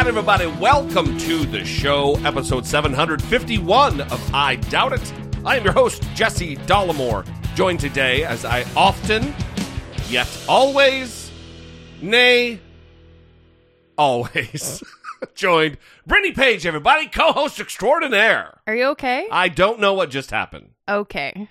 Right, everybody, welcome to the show, episode 751 of I Doubt It. I am your host, Jesse Dollemore, joined today, as I often, yet always, nay, always, joined Brittany Page, everybody, co host extraordinaire. Are you okay? I don't know what just happened. okay.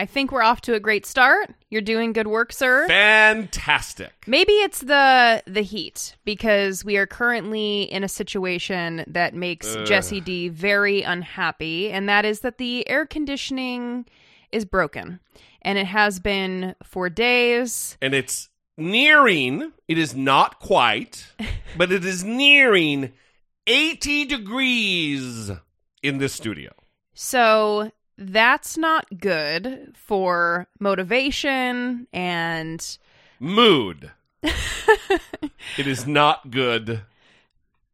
I think we're off to a great start. You're doing good work, sir. Fantastic. Maybe it's the the heat because we are currently in a situation that makes Jesse D very unhappy and that is that the air conditioning is broken. And it has been for days. And it's nearing, it is not quite, but it is nearing 80 degrees in this studio. So that's not good for motivation and Mood. it is not good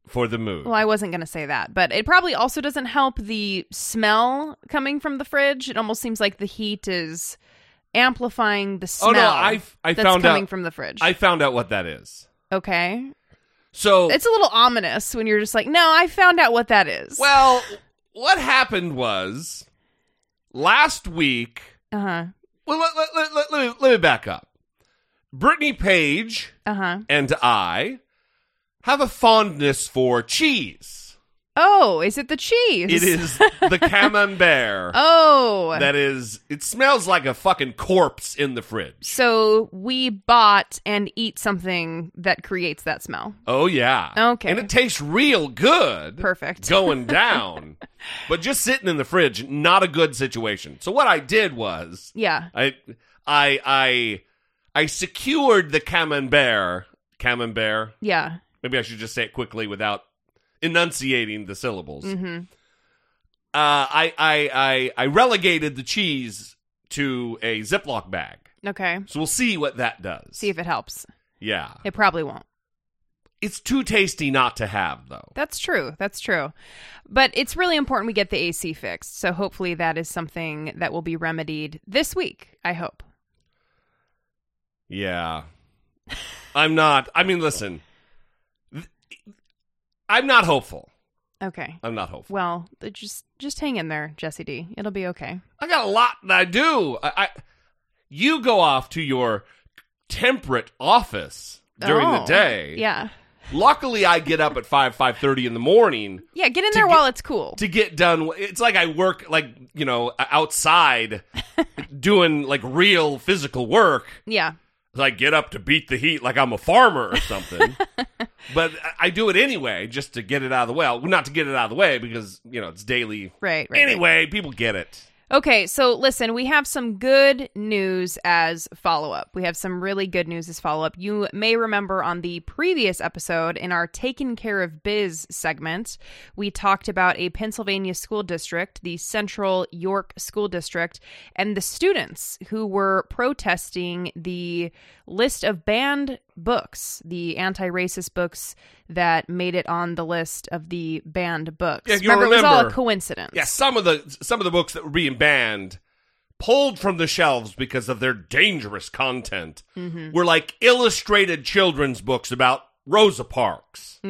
for the mood. Well, I wasn't going to say that, but it probably also doesn't help the smell coming from the fridge. It almost seems like the heat is amplifying the Oh, smell no, I- I that's found coming out- from the fridge. I found out what that is. okay. So, It's a little ominous when you're just like, no, I found out what that is. well, what happened was last week. uh huh. Well, let, let, let, let, me, let me back up. Brittany Page Uh huh. and I have a fondness for cheese. Oh, is it the cheese? It is the camembert. Oh. That is, it smells like a fucking corpse in the fridge. so we bought and eat something that creates that smell. Oh, yeah. Okay. And it tastes real good. Perfect. Going down. but just sitting in the fridge, not a good situation. So what I did was, Yeah. I, I, I, I secured the camembert. Camembert. Yeah. Maybe I should just say it quickly without enunciating the syllables. Mm-hmm. Uh, I, I, I, I relegated the cheese to a Ziploc bag. Okay. So we'll see what that does. See if it helps. yeah. It probably won't. It's too tasty not to have, though. That's true. That's true. But it's really important we get the AC fixed. So hopefully that is something that will be remedied this week, I hope. Yeah. I'm not. I mean, listen. I'm not hopeful. Okay. I'm not hopeful. Well, just just hang in there, Jesse D. It'll be okay. I got a lot that I do. I, I you go off to your temperate office during the Oh, day. Yeah. Luckily, I get up at five five thirty in the morning Yeah, get in there get- while it's cool. to get done. It's like I work like you know outside, doing like real physical work. yeah. Like get up to beat the heat like I'm a farmer or something. but I- do it anyway just to get it out of the way. Well, not to get it out of the way because, you know, it's daily. Right, right. right. Anyway, people get it. Okay, so listen, we have some good news as follow up. We have some really good news as follow up. You may remember on the previous episode in our Takin' Care of Biz segment, we talked about a Pennsylvania school district, the Central York School District, and the students who were protesting the list of banned books, the anti racist books that made it on the list of the banned books. Yeah, you remember, it was all a coincidence. Yeah, some of the some of the books that were being banned pulled from the shelves because of their dangerous content Mm-hmm. were like illustrated children's books about Rosa Parks.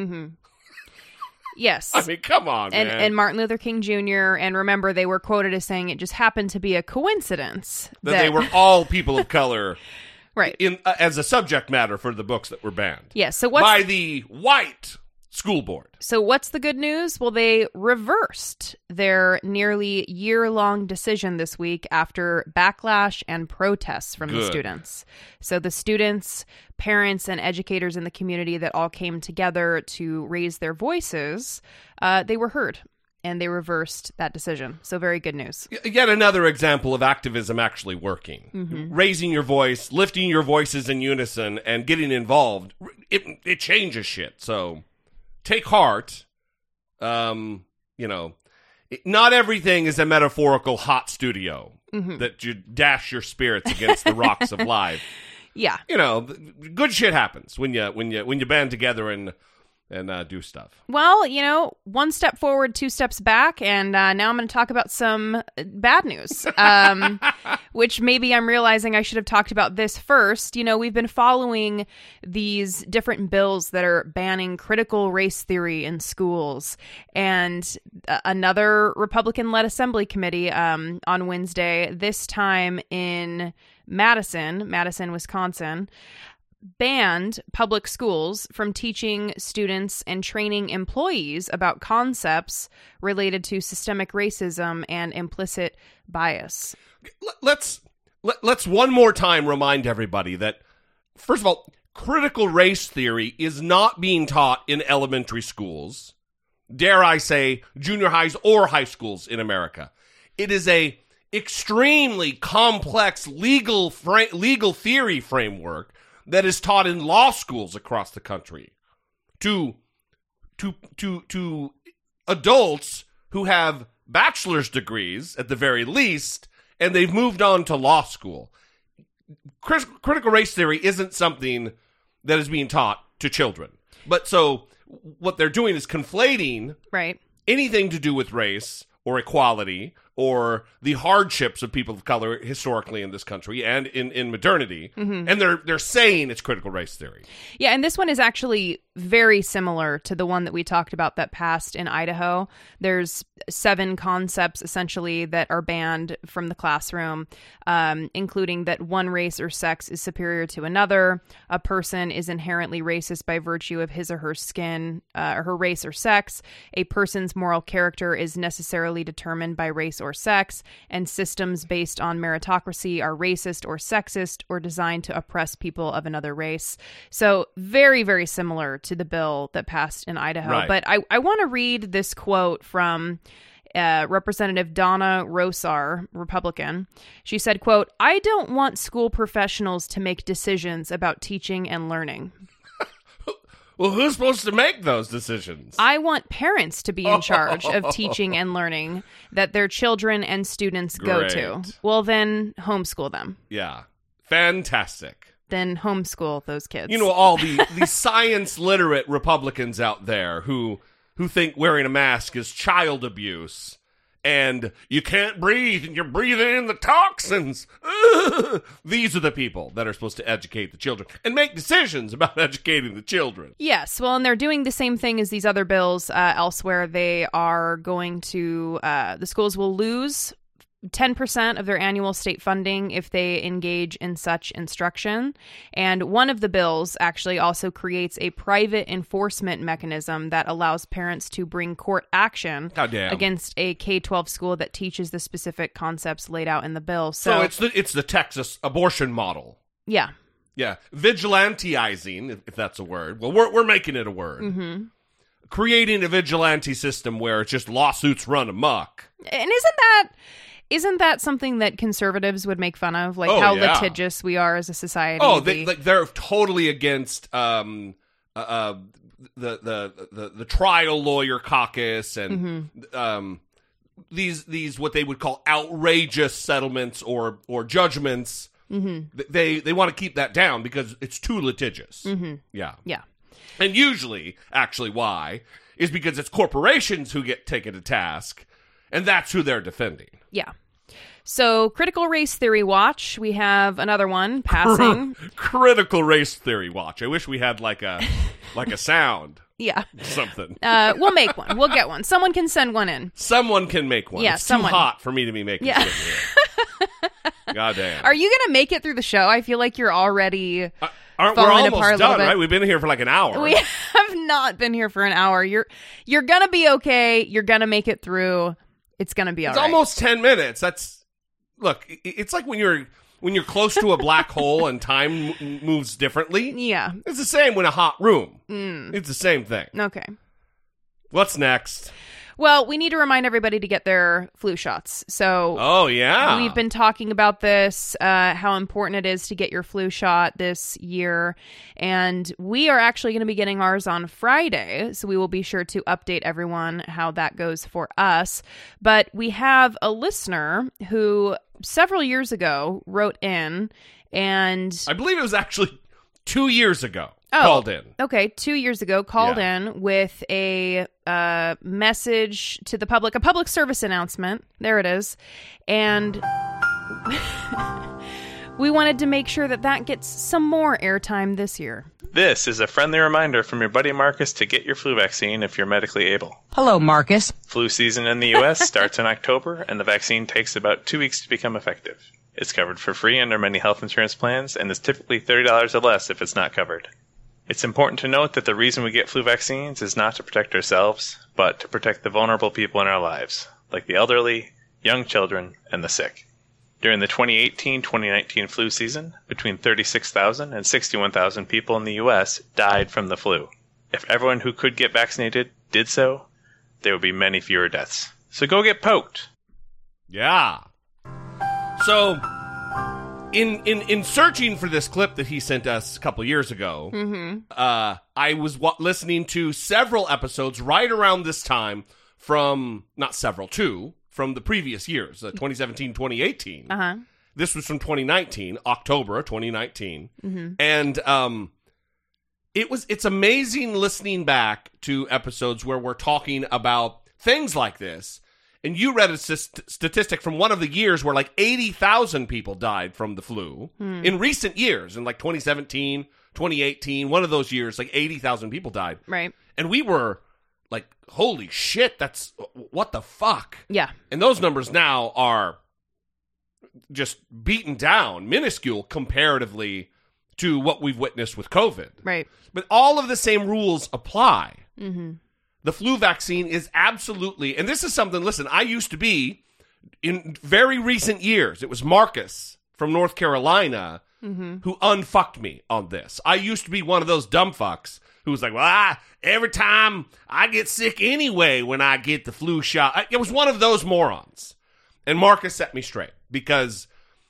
Yes. I mean, come on, and, man. and Martin Luther King Jr. And remember, they were quoted as saying it just happened to be a coincidence that they were all people of color right. in uh, as a subject matter for the books that were banned Yes. So what's by the white school board. so what's the good news? Well, they reversed their nearly year long decision this week after backlash and protests from the students. So the students, parents, and educators in the community that all came together to raise their voices, uh, they were heard. And they reversed that decision. So very good news. Yet another example of activism actually working. Raising your voice, lifting your voices in unison, and getting involved. It, it changes shit. So take heart. Um, you know, not everything is a metaphorical hot studio that you dash your spirits against the rocks of life. Yeah. You know, good shit happens when you when you when you band together and and uh, do stuff. Well, you know, one step forward, two steps back, and uh, now I'm going to talk about some uh, bad news, um, which maybe I'm realizing I should have talked about this first. You know, we've been following these different bills that are banning critical race theory in schools, and uh, another Republican-led Assembly committee um, on Wednesday, this time in Madison, Madison, Wisconsin banned public schools from teaching students and training employees about concepts related to systemic racism and implicit bias. Let's let, let's one more time remind everybody that first of all critical race theory is not being taught in elementary schools dare i say junior highs or high schools in america it is a extremely complex legal fra- legal theory framework that is taught in law schools across the country to to to to adults who have bachelor's degrees at the very least and they've moved on to law school Crit- critical race theory isn't something that is being taught to children but so what they're doing is conflating Right. anything to do with race or equality or the hardships of people of color historically in this country and in, in modernity. And they're they're saying it's critical race theory. Yeah, and this one is actually very similar to the one that we talked about that passed in Idaho. There's seven concepts essentially that are banned from the classroom, um, including that one race or sex is superior to another, a person is inherently racist by virtue of his or her skin, uh, or her race or sex, a person's moral character is necessarily determined by race or sex, and systems based on meritocracy are racist or sexist or designed to oppress people of another race. So, very, very similar to the bill that passed in Idaho. Right. But I, I want to read this quote from uh, Representative Donna Rozar, Republican. She said, quote, I don't want school professionals to make decisions about teaching and learning. Well who's supposed to make those decisions I want parents to be in charge of teaching and learning that their children and students go to. Great. Well, then homeschool them. yeah fantastic Then homeschool those kids. you know all the the science literate republicans out there who who think wearing a mask is child abuse and you can't breathe and you're breathing in the toxins. These are the people that are supposed to educate the children and make decisions about educating the children. Yes, well, and they're doing the same thing as these other bills uh, elsewhere. They are going to, uh, the schools will lose 10% of their annual state funding if they engage in such instruction. And one of the bills actually also creates a private enforcement mechanism that allows parents to bring court action against a K 12 school that teaches the specific concepts laid out in the bill. So, so it's the it's the texas abortion model yeah. Yeah, vigilanteizing, if, if that's a word. Well, we're we're making it a word. Mm-hmm. Creating a vigilante system where it's just lawsuits run amok. And isn't that isn't that something that conservatives would make fun of, like Oh, how yeah. litigious we are as a society? Oh, they The- like they're totally against um uh, uh the, the the the trial lawyer caucus and um these these what they would call outrageous settlements or or judgments. Mm-hmm. They they want to keep that down because it's too litigious. Mm-hmm. Yeah. yeah, And usually, actually, why is because it's corporations who get taken to task, and that's who they're defending. Yeah. So, critical race theory watch. We have another one passing. Critical race theory watch. I wish we had like a like a sound yeah, something. uh, we'll make one. We'll get one. Someone can send one in. Someone can make one. Yeah, it's someone. too hot for me to be making. Yeah. God damn. Are you gonna make it through the show? I feel like you're already. Uh, aren't we're falling almost apart done, right? We've been here for like an hour. We have not been here for an hour. You're you're gonna be okay. You're gonna make it through. It's gonna be it's alright. almost ten minutes. That's look. It's like when you're when you're close to a black hole and time m- moves differently. yeah. It's the same when a hot room. Mm. It's the same thing. Okay. What's next? Well, we need to remind everybody to get their flu shots. So Oh yeah. We've been talking about this, uh, how important it is to get your flu shot this year. And we are actually going to be getting ours on Friday. So we will be sure to update everyone how that goes for us. But we have a listener who several years ago wrote in and I believe it was actually two years ago. Oh. Called in. Okay, two years ago, called Yeah. in with a uh, message to the public, a public service announcement. There it is, and we wanted to make sure that that gets some more airtime this year. This is a friendly reminder from your buddy Marcus to get your flu vaccine if you're medically able. Hello, Marcus. Flu season in the US starts in October, and the vaccine takes about two weeks to become effective. It's covered for free under many health insurance plans and is typically $30 or less if it's not covered. It's important to note that the reason we get flu vaccines is not to protect ourselves, but to protect the vulnerable people in our lives, like the elderly, young children, and the sick. During the 2018 2019 flu season, between 36,000 and 61,000 people in the U.S. died from the flu. If everyone who could get vaccinated did so, there would be many fewer deaths. So go get poked. Yeah. So, in in in searching for this clip that he sent us a couple years ago, uh, I was wa listening to several episodes right around this time from not several, two from the previous years, uh, 2017, 2018. Uh huh. This was from 2019, October 2019, and um, it was it's amazing listening back to episodes where we're talking about things like this. And you read a st- statistic from one of the years where like 80,000 people died from the flu in recent years, in like 2017, 2018, one of those years, like 80,000 people died. Right. And we were like, holy shit, that's what the fuck? Yeah. And those numbers now are just beaten down, minuscule comparatively to what we've witnessed with COVID. Right. But all of the same rules apply. Mm-hmm. The flu vaccine is absolutely, and this is something, listen, I used to be in very recent years, it was Marcus from North Carolina who unfucked me on this. I used to be one of those dumb fucks who was like, well, I, every time I get sick anyway when I get the flu shot. I, it was one of those morons. And Marcus set me straight because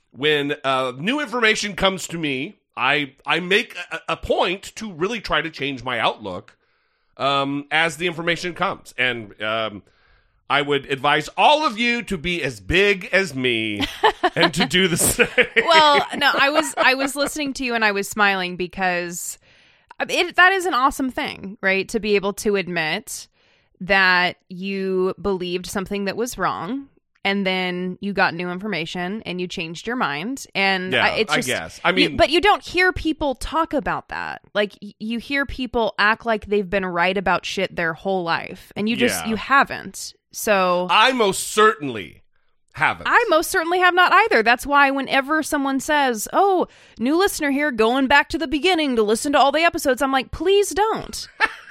when uh, new information comes to me, I I make a, a point to really try to change my outlook um, as the information comes, and um, I would advise all of you to be as big as me and to do the same. well, no, I was I was listening to you and I was smiling because it, that is an awesome thing, right? To be able to admit that you believed something that was wrong and then you got new information and you changed your mind and Yeah, I, it's I just, guess. I you- mean- but you don't hear people talk about that like you hear people act like they've been right about shit their whole life and you just Yeah. you haven't so I most certainly haven't. I most certainly have not either. That's why whenever someone says, "Oh, new listener here, going back to the beginning to listen to all the episodes," I'm like, "Please don't."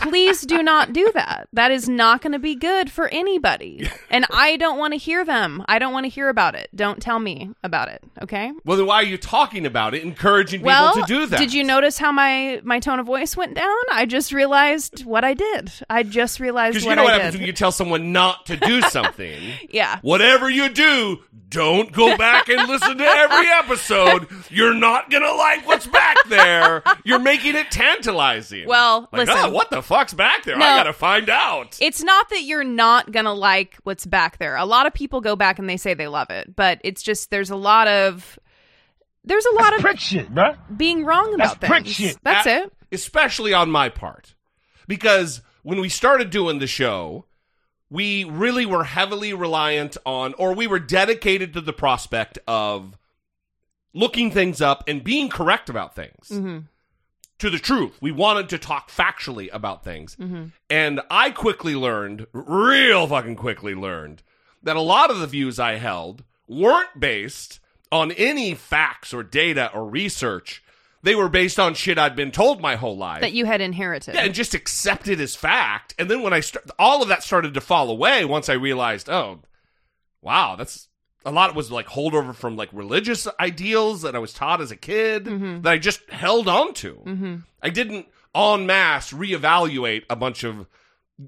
Please do not do that. That is not going to be good for anybody. And I don't want to hear them. I don't want to hear about it. Don't tell me about it, okay? well, then why are you talking about it, encouraging people well, to do that? did you notice how my my tone of voice went down? I just realized what I did. I just realized Because you know what I happens did. when you tell someone not to do something. yeah. Whatever you do, don't go back and listen to every episode. You're not gonna like what's back there. You're making it tantalizing. Well, like, ah, listen. oh, what the fuck's back there? No. I gotta find out. It's not that you're not gonna like what's back there. A lot of people go back and they say they love it, but it's just there's a lot of there's a lot of prick shit, bruh. being wrong about That's prick things. shit. That's A- it. Especially on my part, because when we started doing the show, we really were heavily reliant on, or we were dedicated to the prospect of looking things up and being correct about things. Mm-hmm. To the truth. We wanted to talk factually about things. Mm-hmm. And I quickly learned, real fucking quickly learned, that a lot of the views I held weren't based on any facts or data or research. They were based on shit I'd been told my whole life. That you had inherited. yeah, and just accepted as fact. And then when I start, all of that started to fall away once I realized, oh, wow, that's a lot was like holdover from like religious ideals that I was taught as a kid Mm-hmm. that I just held on to. I didn't en masse reevaluate a bunch of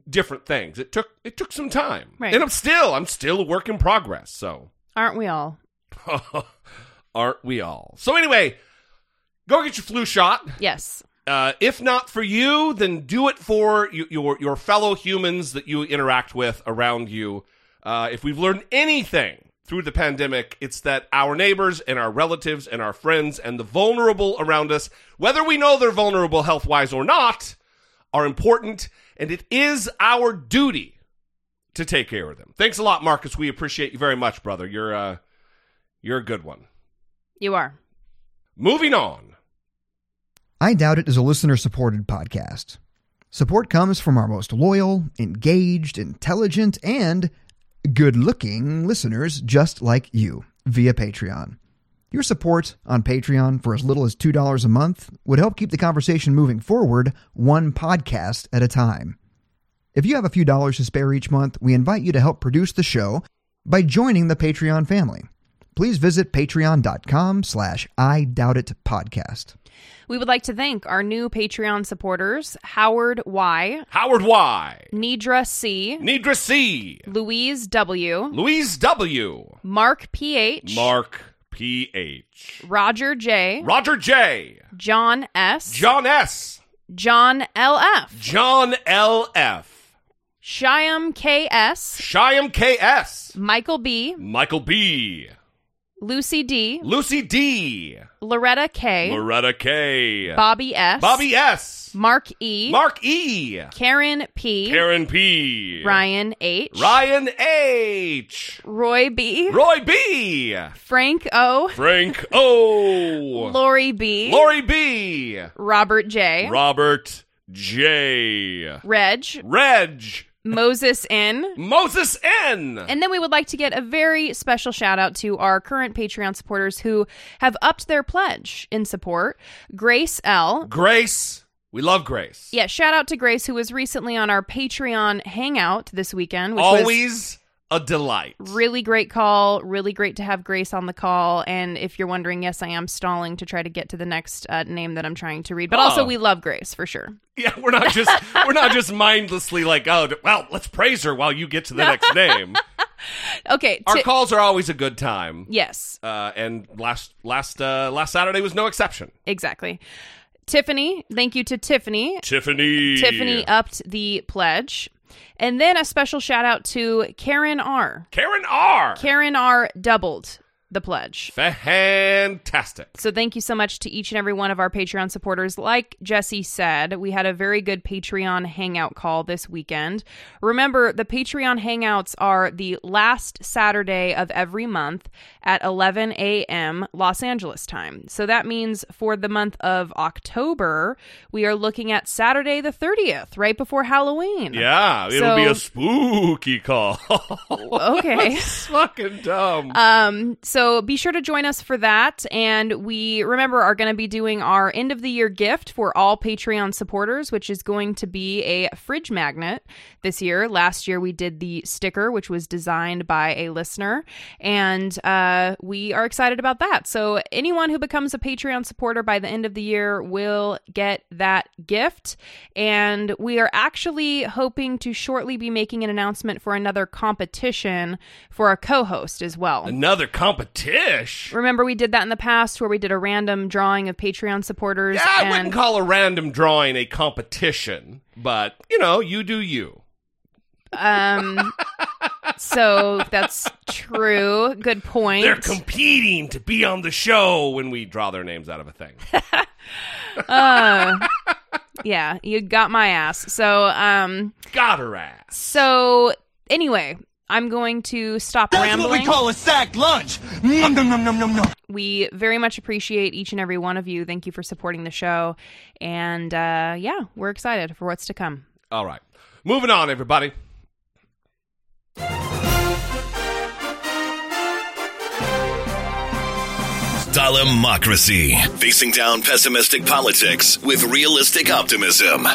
different things. It took it took some time, Right. and I'm still I'm still a work in progress. So Aren't we all? aren't we all? So anyway, go get your flu shot. Yes. Uh, if not for you, then do it for y- your your fellow humans that you interact with around you. Uh, if we've learned anything through the pandemic, it's that our neighbors and our relatives and our friends and the vulnerable around us, whether we know they're vulnerable health wise or not, are important, and it is our duty to take care of them. Thanks a lot, Marcus. We appreciate you very much, brother. You're uh, you're a good one. You are. Moving on. I Doubt It is a listener supported podcast. Support comes from our most loyal, engaged, intelligent, and good looking listeners just like you via Patreon. Your support on Patreon for as little as $2 a month would help keep the conversation moving forward one podcast at a time. If you have a few dollars to spare each month, we invite you to help produce the show by joining the Patreon family. Please visit patreon.com slash I Doubt It podcast. We would like to thank our new Patreon supporters Howard Y, Howard Y. Nidra C, Nidra C. Louise W, Louise W. Mark PH, Mark P.H. Roger J, Roger J. John S, John S. John LF, John L.F. Shyam KS, Shyam K.S. Michael B, Michael B. Lucy D, Lucy D. Loretta K, Loretta K. Bobby S, Bobby S. Mark E, Mark E. Karen P, Karen P. Ryan H, Ryan H. Roy B, Roy B. Frank O, Frank O. Lori B, Lori B. Robert J, Robert J. Reg, Reg. Moses N. Moses N. And then we would like to get a very special shout out to our current Patreon supporters who have upped their pledge in support. Grace L. Grace. We love Grace. Yeah, shout out to Grace who was recently on our Patreon hangout this weekend, which was Always a delight. really great call. Really great to have Grace on the call. And if you're wondering, yes, I am stalling to try to get to the next uh, name that I'm trying to read. But Oh. also, we love Grace for sure. Yeah, we're not just we're not just mindlessly like, oh, well, let's praise her while you get to the next name. Okay. Our calls are always a good time. yes, Uh, and last last uh, last Saturday was no exception. exactly. Tiffany, thank you to Tiffany. Tiffany. Tiffany upped the pledge. And then a special shout out to Karen R. Karen R. Karen R doubled the pledge. Fantastic. So thank you so much to each and every one of our Patreon supporters. Like Jesse said, we had a very good Patreon hangout call this weekend. Remember, the Patreon hangouts are the last Saturday of every month at 11 a.m. Los Angeles time. So that means for the month of October, we are looking at Saturday the 30th, right before Halloween. Yeah, it'll be a spooky call. Okay. Fucking dumb. Um, so be sure to join us for that. And we remember are going to be doing our end of the year gift for all Patreon supporters, which is going to be a fridge magnet this year. Last year we did the sticker, which was designed by a listener, and uh, we are excited about that. So anyone who becomes a Patreon supporter by the end of the year will get that gift. And we are actually hoping to shortly be making an announcement for another competition for a co-host as well. Another competition. Remember, we did that in the past where we did a random drawing of Patreon supporters. Yeah, I and wouldn't call a random drawing a competition, but you know, you do you. um, so that's true. Good point. They're competing to be on the show when we draw their names out of a thing. uh, yeah, you got my ass. So, um, Got her ass. so anyway, I'm going to stop That's rambling. what we call a sack lunch. Nom nom nom nom nom nom. We very much appreciate each and every one of you. Thank you for supporting the show. And uh, yeah, we're excited for what's to come. All right. Moving on, everybody. Democracy. Facing down pessimistic politics with realistic optimism.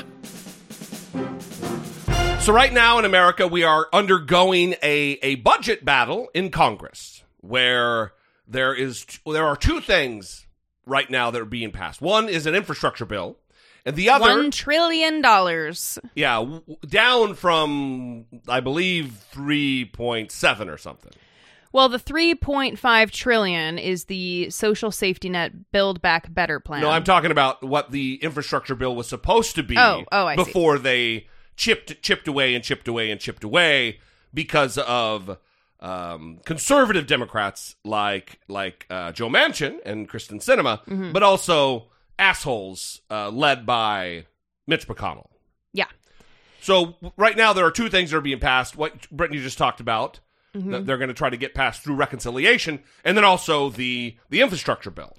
So right now in America, we are undergoing a, a budget battle in Congress where there is there are two things right now that are being passed. One is an infrastructure bill, And the other, One trillion dollars. yeah, w- down from I believe three point seven or something. Well, the 3.5 trillion is the social safety net build back better plan. No, I'm talking about what the infrastructure bill was supposed to be. Oh, oh, I see. before they chipped chipped away and chipped away and chipped away because of um, conservative Democrats like like uh, Joe Manchin and Kyrsten Sinema, Mm-hmm. but also assholes uh, led by Mitch McConnell. Yeah. So right now there are two things that are being passed. What Brittany just talked about, Mm-hmm. that they're going to try to get passed through reconciliation, and then also the the infrastructure bill.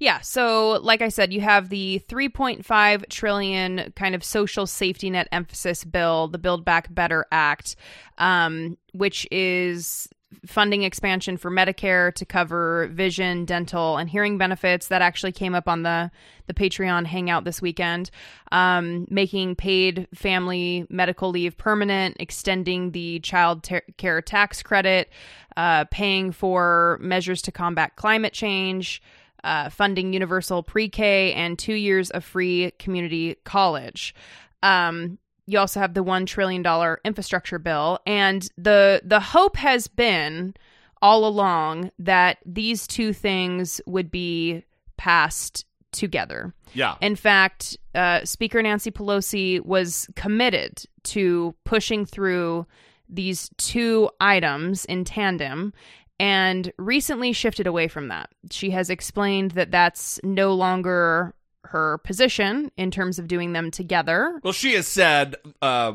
Yeah, so like I said, you have the 3.5 trillion kind of social safety net emphasis bill, the Build Back Better Act, um, which is funding expansion for Medicare to cover vision, dental, and hearing benefits. That actually came up on the the Patreon hangout this weekend. Um, making paid family medical leave permanent, extending the child ter- care tax credit, uh, paying for measures to combat climate change uh, funding universal pre-K and two years of free community college. Um, you also have the one trillion dollar infrastructure bill, and the the hope has been all along that these two things would be passed together. Yeah. In fact, uh, Speaker Nancy Pelosi was committed to pushing through these two items in tandem and recently shifted away from that. She has explained that that's no longer her position in terms of doing them together. Well, she has said, uh,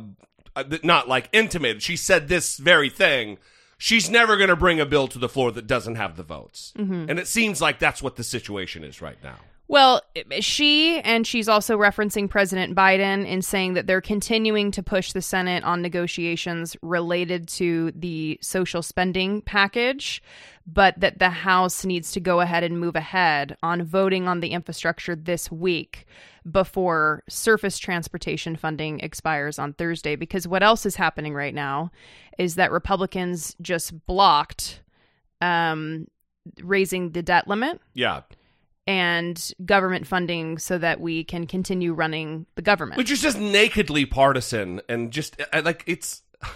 not like intimated, she said this very thing. She's never going to bring a bill to the floor that doesn't have the votes. Mm-hmm. And it seems like that's what the situation is right now. Well, she and she's also referencing President Biden in saying that they're continuing to push the Senate on negotiations related to the social spending package, but that the House needs to go ahead and move ahead on voting on the infrastructure this week before surface transportation funding expires on Thursday. Because what else is happening right now is that Republicans just blocked um, raising the debt limit Yeah. And government funding so that we can continue running the government. Which is just nakedly partisan and just uh, like it's.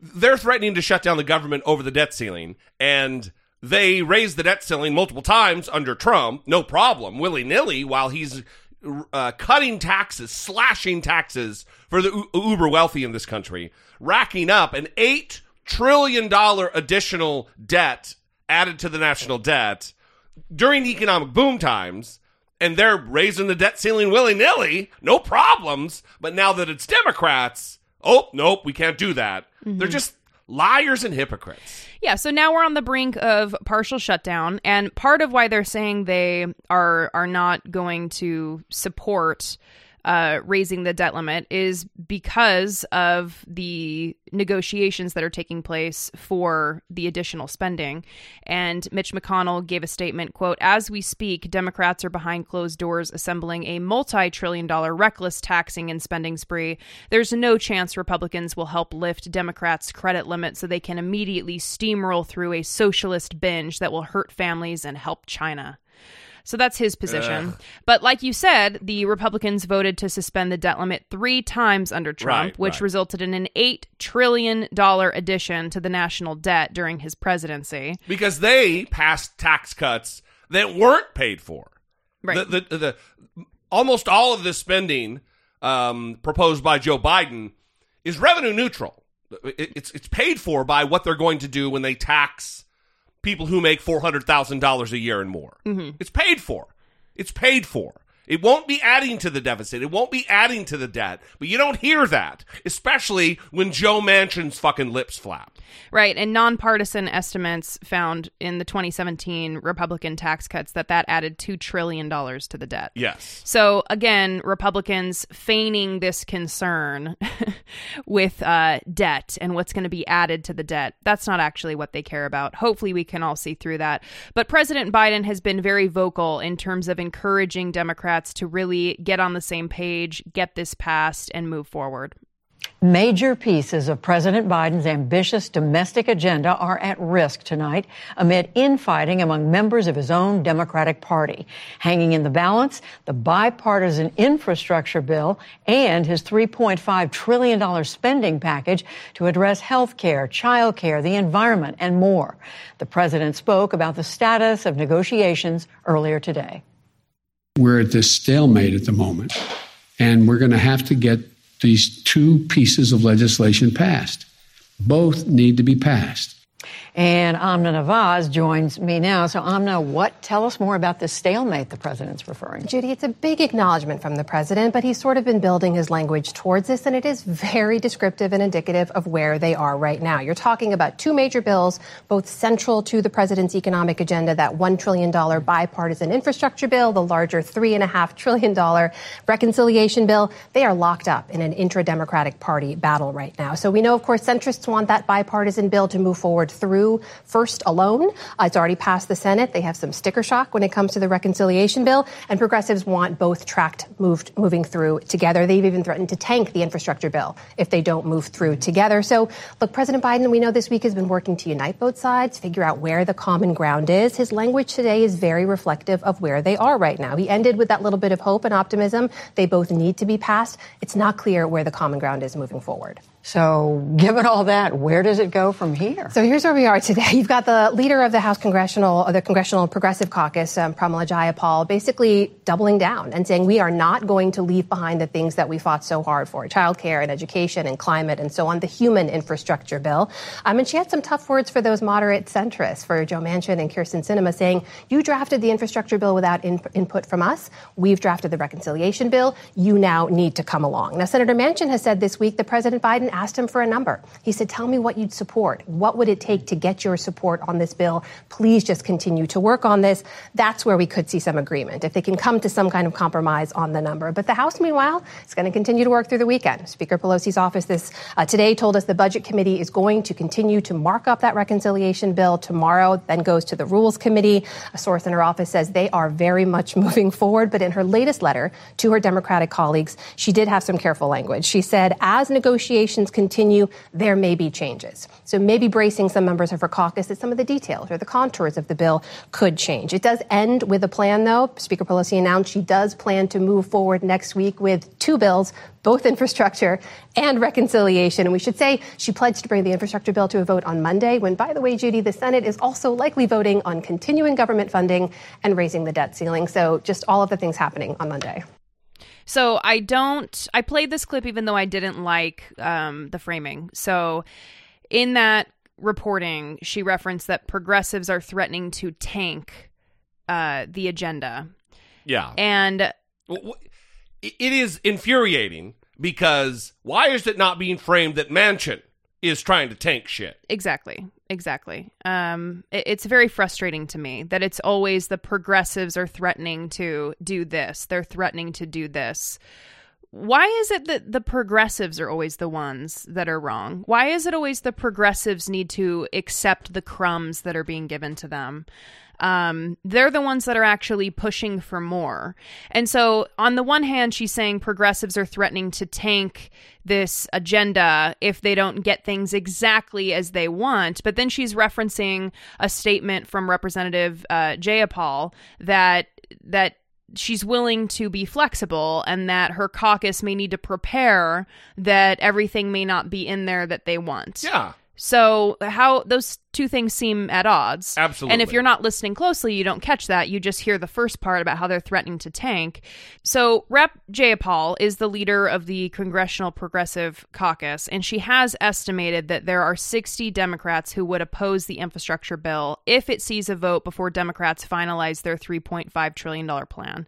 They're threatening to shut down the government over the debt ceiling, and they raised the debt ceiling multiple times under Trump, no problem, willy nilly, while he's uh, cutting taxes, slashing taxes for the u- uber wealthy in this country, racking up an $8 trillion additional debt added to the national debt during the economic boom times, and they're raising the debt ceiling willy nilly, no problems. But now that it's Democrats, oh, nope, we can't do that. Mm-hmm. They're just liars and hypocrites. yeah, so now we're on the brink of partial shutdown and part of why they're saying they are are not going to support uh, raising the debt limit is because of the negotiations that are taking place for the additional spending. And Mitch McConnell gave a statement, quote, as we speak, Democrats are behind closed doors assembling a multi-trillion dollar reckless taxing and spending spree. There's no chance Republicans will help lift Democrats' credit limit so they can immediately steamroll through a socialist binge that will hurt families and help China. So that's his position. But like you said, the Republicans voted to suspend the debt limit three times under Trump, Right, which right. resulted in an $8 trillion addition to the national debt during his presidency. Because they passed tax cuts that weren't paid for. Right. The, the, the, almost all of this spending um, proposed by Joe Biden is revenue neutral. It- it's it's paid for by what they're going to do when they tax people who make four hundred thousand dollars a year and more. Mm-hmm. It's paid for. It's paid for. It won't be adding to the deficit. It won't be adding to the debt. But you don't hear that, especially when Joe Manchin's fucking lips flap. Right, and nonpartisan estimates found in the 2017 Republican tax cuts that that added 2 trillion dollars to the debt. Yes. So again, Republicans feigning this concern with uh, debt and what's going to be added to the debt. That's not actually what they care about. Hopefully, we can all see through that. But President Biden has been very vocal in terms of encouraging Democrats to really get on the same page, get this passed, and move forward. Major pieces of President Biden's ambitious domestic agenda are at risk tonight amid infighting among members of his own Democratic Party. Hanging in the balance, the bipartisan infrastructure bill and his $3.5 trillion spending package to address health care, child care, the environment, and more. The president spoke about the status of negotiations earlier today. We're at this stalemate at the moment, and we're going to have to get these two pieces of legislation passed. Both need to be passed. And Amna Nawaz joins me now. So, Amna, what? Tell us more about this stalemate the president's referring to. Judy, it's a big acknowledgement from the president, but he's sort of been building his language towards this, and it is very descriptive and indicative of where they are right now. You're talking about two major bills, both central to the president's economic agenda that $1 trillion bipartisan infrastructure bill, the larger $3.5 trillion reconciliation bill. They are locked up in an intra Democratic Party battle right now. So, we know, of course, centrists want that bipartisan bill to move forward through first alone. Uh, it's already passed the Senate. They have some sticker shock when it comes to the reconciliation bill, and progressives want both tracked moved moving through together. They've even threatened to tank the infrastructure bill if they don't move through together. So, look, President Biden, we know this week has been working to unite both sides, figure out where the common ground is. His language today is very reflective of where they are right now. He ended with that little bit of hope and optimism. They both need to be passed. It's not clear where the common ground is moving forward. So, given all that, where does it go from here? So here's where we are today. You've got the leader of the House Congressional, the Congressional Progressive Caucus, um, Pramila Jayapal, basically doubling down and saying we are not going to leave behind the things that we fought so hard for: childcare and education and climate and so on. The human infrastructure bill. Um, and she had some tough words for those moderate centrists, for Joe Manchin and Kyrsten Sinema, saying you drafted the infrastructure bill without in- input from us. We've drafted the reconciliation bill. You now need to come along. Now, Senator Manchin has said this week that President Biden asked him for a number. He said, Tell me what you'd support. What would it take to get your support on this bill? Please just continue to work on this. That's where we could see some agreement, if they can come to some kind of compromise on the number. But the House, meanwhile, is going to continue to work through the weekend. Speaker Pelosi's office this uh, today told us the Budget Committee is going to continue to mark up that reconciliation bill tomorrow, then goes to the Rules Committee. A source in her office says they are very much moving forward. But in her latest letter to her Democratic colleagues, she did have some careful language. She said, as negotiations continue, there may be changes. So maybe bracing some members of her caucus that some of the details or the contours of the bill could change. It does end with a plan, though. Speaker Pelosi announced she does plan to move forward next week with two bills, both infrastructure and reconciliation. And we should say she pledged to bring the infrastructure bill to a vote on Monday, when, by the way, Judy, the Senate is also likely voting on continuing government funding and raising the debt ceiling. So just all of the things happening on Monday. So I don't. I played this clip even though I didn't like um, the framing. So in that reporting, she referenced that progressives are threatening to tank uh, the agenda. Yeah, and it is infuriating because why is it not being framed that Manchin is trying to tank shit? Exactly exactly. Um, it, it's very frustrating to me that it's always the progressives are threatening to do this. They're threatening to do this. Why is it that the progressives are always the ones that are wrong? Why is it always the progressives need to accept the crumbs that are being given to them? um, they're the ones that are actually pushing for more. And so, on the one hand, she's saying progressives are threatening to tank this agenda if they don't get things exactly as they want. But then she's referencing a statement from Representative uh, Jayapal that that she's willing to be flexible and that her caucus may need to prepare that everything may not be in there that they want. Yeah. So how those two things seem at odds. Absolutely. And if you're not listening closely, you don't catch that. You just hear the first part about how they're threatening to tank. So Rep. Jayapal is the leader of the Congressional Progressive Caucus, and she has estimated that there are 60 Democrats who would oppose the infrastructure bill if it sees a vote before Democrats finalize their $3.5 trillion plan.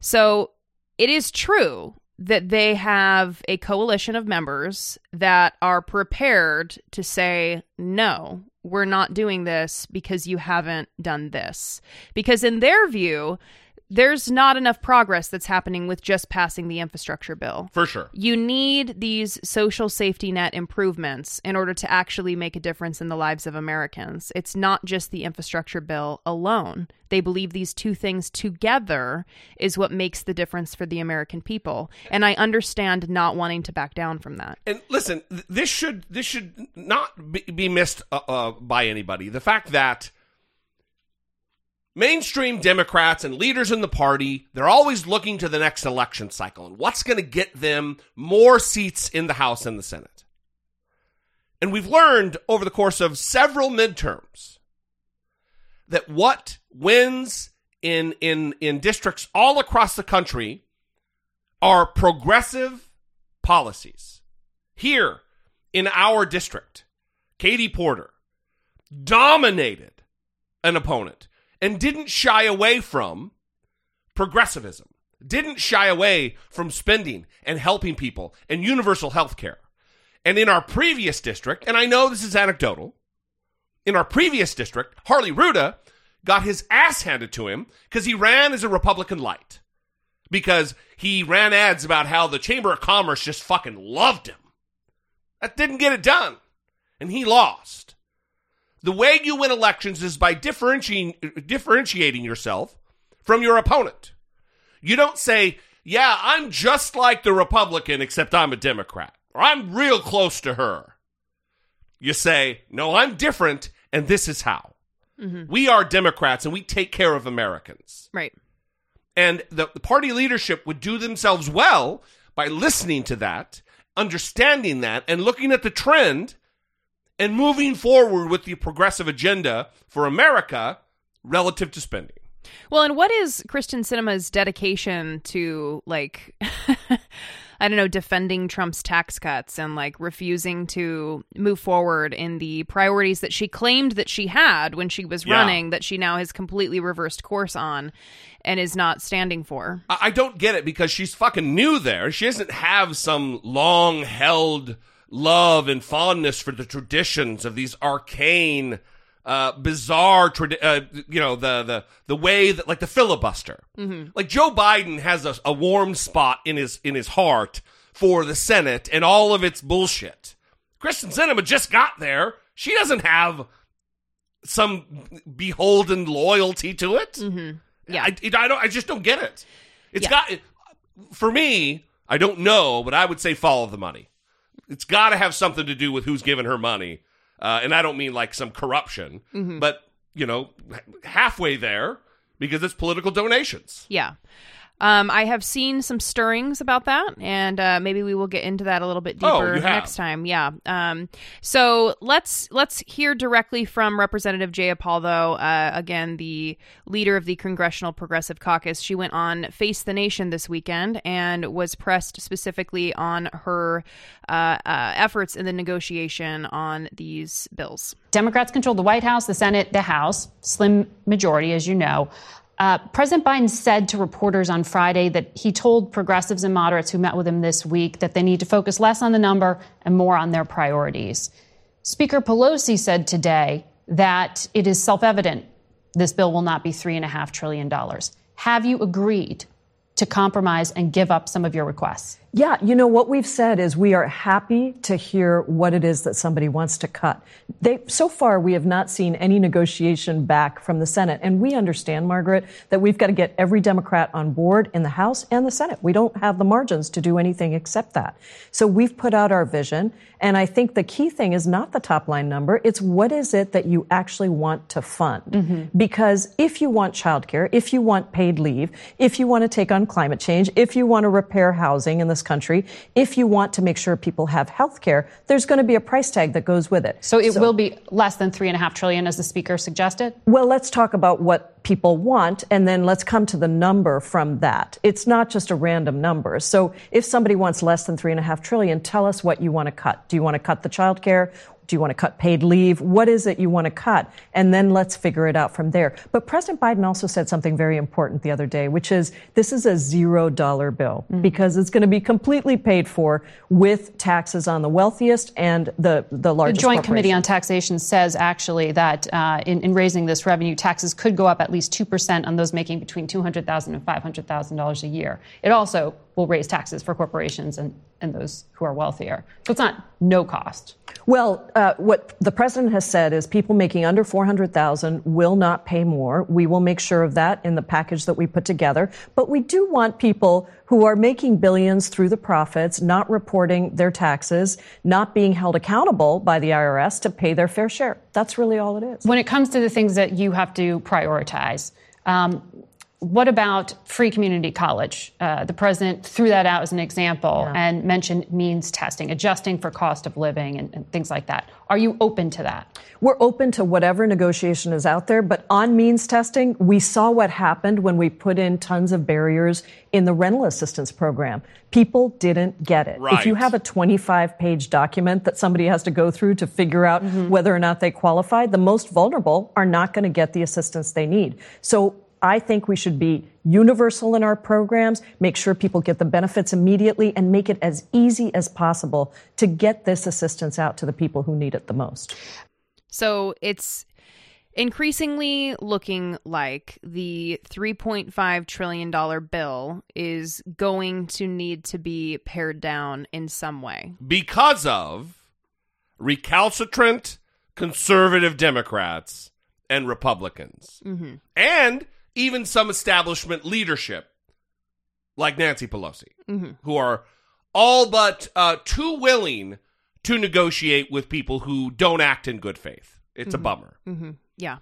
So it is true that they have a coalition of members that are prepared to say, no, we're not doing this because you haven't done this. Because in their view, there's not enough progress that's happening with just passing the infrastructure bill. For sure. You need these social safety net improvements in order to actually make a difference in the lives of Americans. It's not just the infrastructure bill alone. They believe these two things together is what makes the difference for the American people. And I understand not wanting to back down from that. And listen, this should this should not be, be missed uh, uh, by anybody. The fact that mainstream Democrats and leaders in the party, they're always looking to the next election cycle and what's going to get them more seats in the House and the Senate. And we've learned over the course of several midterms that what wins in in in districts all across the country are progressive policies. Here in our district, Katie Porter dominated an opponent and didn't shy away from progressivism, didn't shy away from spending and helping people and universal health care. And in our previous district, and I know this is anecdotal, in our previous district, Harley Ruda got his ass handed to him because he ran as a Republican light. Because he ran ads about how the Chamber of Commerce just fucking loved him. That didn't get it done. And he lost. The way you win elections is by differentiating, differentiating yourself from your opponent. You don't say, yeah, I'm just like the Republican, except I'm a Democrat, or I'm real close to her. You say, no, I'm different, and this is how. Mm-hmm. We are Democrats, and we take care of Americans. Right. And the, the party leadership would do themselves well by listening to that, understanding that, and looking at the trend and moving forward with the progressive agenda for America relative to spending. Well, and what is Kyrsten Sinema's dedication to like I don't know, defending Trump's tax cuts and like refusing to move forward in the priorities that she claimed that she had when she was Yeah. running that she now has completely reversed course on and is not standing for. I I don't get it because she's fucking new there. She doesn't have some long held love and fondness for the traditions of these arcane, uh, bizarre, tradi- uh, you know, the, the, the way that, like the filibuster. Like Joe Biden has a, a warm spot in his, in his heart for the Senate and all of its bullshit. Kyrsten Sinema just got there. She doesn't have some beholden loyalty to it. Yeah. I, I don't. I just don't get it. It's Yeah. got for me. I don't know, but I would say follow the money. It's got to have something to do with who's giving her money, uh, and I don't mean like some corruption, Mm-hmm. but you know, halfway there because it's political donations. Yeah. Um, I have seen some stirrings about that, and uh, maybe we will get into that a little bit Oh, deeper you have? next time. Yeah. Um, so let's let's hear directly from Representative Jayapal, though. Uh, again, the leader of the Congressional Progressive Caucus. She went on Face the Nation this weekend and was pressed specifically on her uh, uh, efforts in the negotiation on these bills. Democrats control the White House, the Senate, the House, slim majority, as you know. Uh, President Biden said to reporters on Friday that he told progressives and moderates who met with him this week that they need to focus less on the number and more on their priorities. Speaker Pelosi said today that it is self evident this bill will not be $3.5 trillion. Have you agreed to compromise and give up some of your requests? Yeah, you know what we've said is we are happy to hear what it is that somebody wants to cut. They so far we have not seen any negotiation back from the Senate, and we understand, Margaret, that we've got to get every Democrat on board in the House and the Senate. We don't have the margins to do anything except that. So we've put out our vision, and I think the key thing is not the top line number; it's what is it that you actually want to fund. Mm-hmm. Because if you want childcare, if you want paid leave, if you want to take on climate change, if you want to repair housing in this country, if you want to make sure people have health care, there's going to be a price tag that goes with it. So it will be less than 3.5 trillion, as the Speaker suggested? Well, let's talk about what people want and then let's come to the number from that. It's not just a random number. So if somebody wants less than three and a half trillion, tell us what you want to cut. Do you want to cut the child care? Do you want to cut paid leave? What is it you want to cut? And then let's figure it out from there. But President Biden also said something very important the other day, which is this is a zero dollar bill mm-hmm. because it's going to be completely paid for with taxes on the wealthiest and the, the largest. The Joint Committee on Taxation says actually that uh, in, in raising this revenue, taxes could go up at least 2% on those making between $200,000 and $500,000 a year. It also will raise taxes for corporations and, and those who are wealthier. So it's not no cost. Well, uh, what the president has said is people making under 400,000 will not pay more. We will make sure of that in the package that we put together. But we do want people who are making billions through the profits, not reporting their taxes, not being held accountable by the IRS to pay their fair share. That's really all it is. When it comes to the things that you have to prioritize, um, what about free community college? Uh, the president threw that out as an example yeah. and mentioned means testing, adjusting for cost of living and, and, things like that. Are you open to that? We're open to whatever negotiation is out there, but on means testing, we saw what happened when we put in tons of barriers in the rental assistance program. People didn't get it. Right. If you have a 25 page document that somebody has to go through to figure out mm-hmm. whether or not they qualify, the most vulnerable are not going to get the assistance they need. So I think we should be universal in our programs, make sure people get the benefits immediately, and make it as easy as possible to get this assistance out to the people who need it the most. So it's increasingly looking like the $3.5 trillion bill is going to need to be pared down in some way. Because of recalcitrant conservative Democrats and Republicans. Mm-hmm. And even some establishment leadership, like Nancy Pelosi, mm-hmm. who are all but uh, too willing to negotiate with people who don't act in good faith. It's mm-hmm. a bummer. Mm-hmm. Yeah.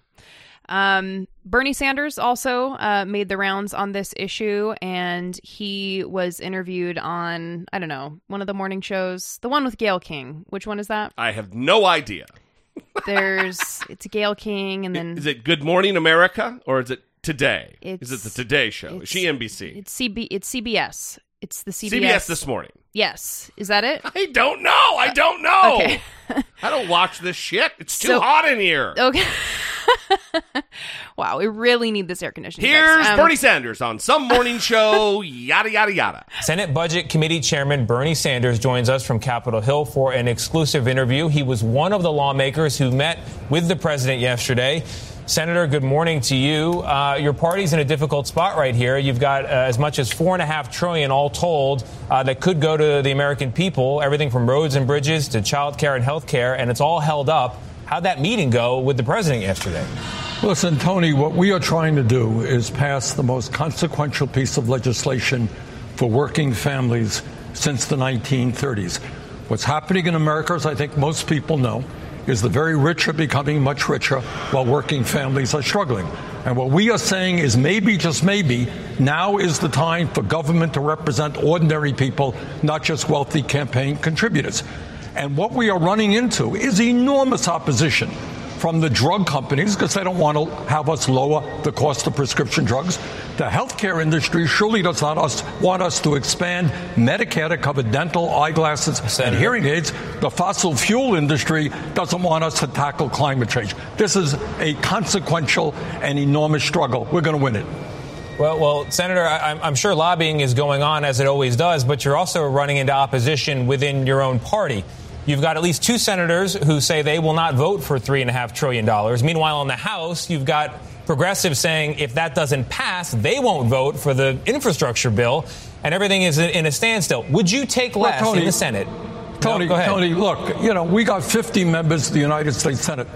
Um, Bernie Sanders also uh, made the rounds on this issue, and he was interviewed on, I don't know, one of the morning shows, the one with Gayle King. Which one is that? I have no idea. There's, it's Gayle King, and then. Is it Good Morning America, or is it Today. It's, Is it the Today Show? Is she NBC? It's CB. It's CBS. It's the CBS. CBS this morning. Yes. Is that it? I don't know. I don't know. Okay. I don't watch this shit. It's too so, hot in here. Okay. wow, we really need this air conditioning. Here's um, Bernie Sanders on some morning show, yada, yada, yada. Senate Budget Committee Chairman Bernie Sanders joins us from Capitol Hill for an exclusive interview. He was one of the lawmakers who met with the president yesterday. Senator, good morning to you. Uh, your party's in a difficult spot right here. You've got uh, as much as four and a half trillion, all told, uh, that could go to the American people. Everything from roads and bridges to child care and health care, and it's all held up. How'd that meeting go with the president yesterday? Listen, Tony, what we are trying to do is pass the most consequential piece of legislation for working families since the 1930s. What's happening in America, as I think most people know, is the very rich are becoming much richer while working families are struggling. And what we are saying is maybe, just maybe, now is the time for government to represent ordinary people, not just wealthy campaign contributors. And what we are running into is enormous opposition from the drug companies because they don't want to have us lower the cost of prescription drugs. The healthcare industry surely does not us, want us to expand Medicare to cover dental, eyeglasses, Senator. and hearing aids. The fossil fuel industry doesn't want us to tackle climate change. This is a consequential and enormous struggle. We're going to win it. Well, well, Senator, I, I'm sure lobbying is going on as it always does, but you're also running into opposition within your own party. You've got at least two senators who say they will not vote for $3.5 trillion. Meanwhile, in the House, you've got progressives saying if that doesn't pass, they won't vote for the infrastructure bill, and everything is in a standstill. Would you take less well, Tony, in the Senate? Tony, no, Tony, look, you know, we got 50 members of the United States Senate.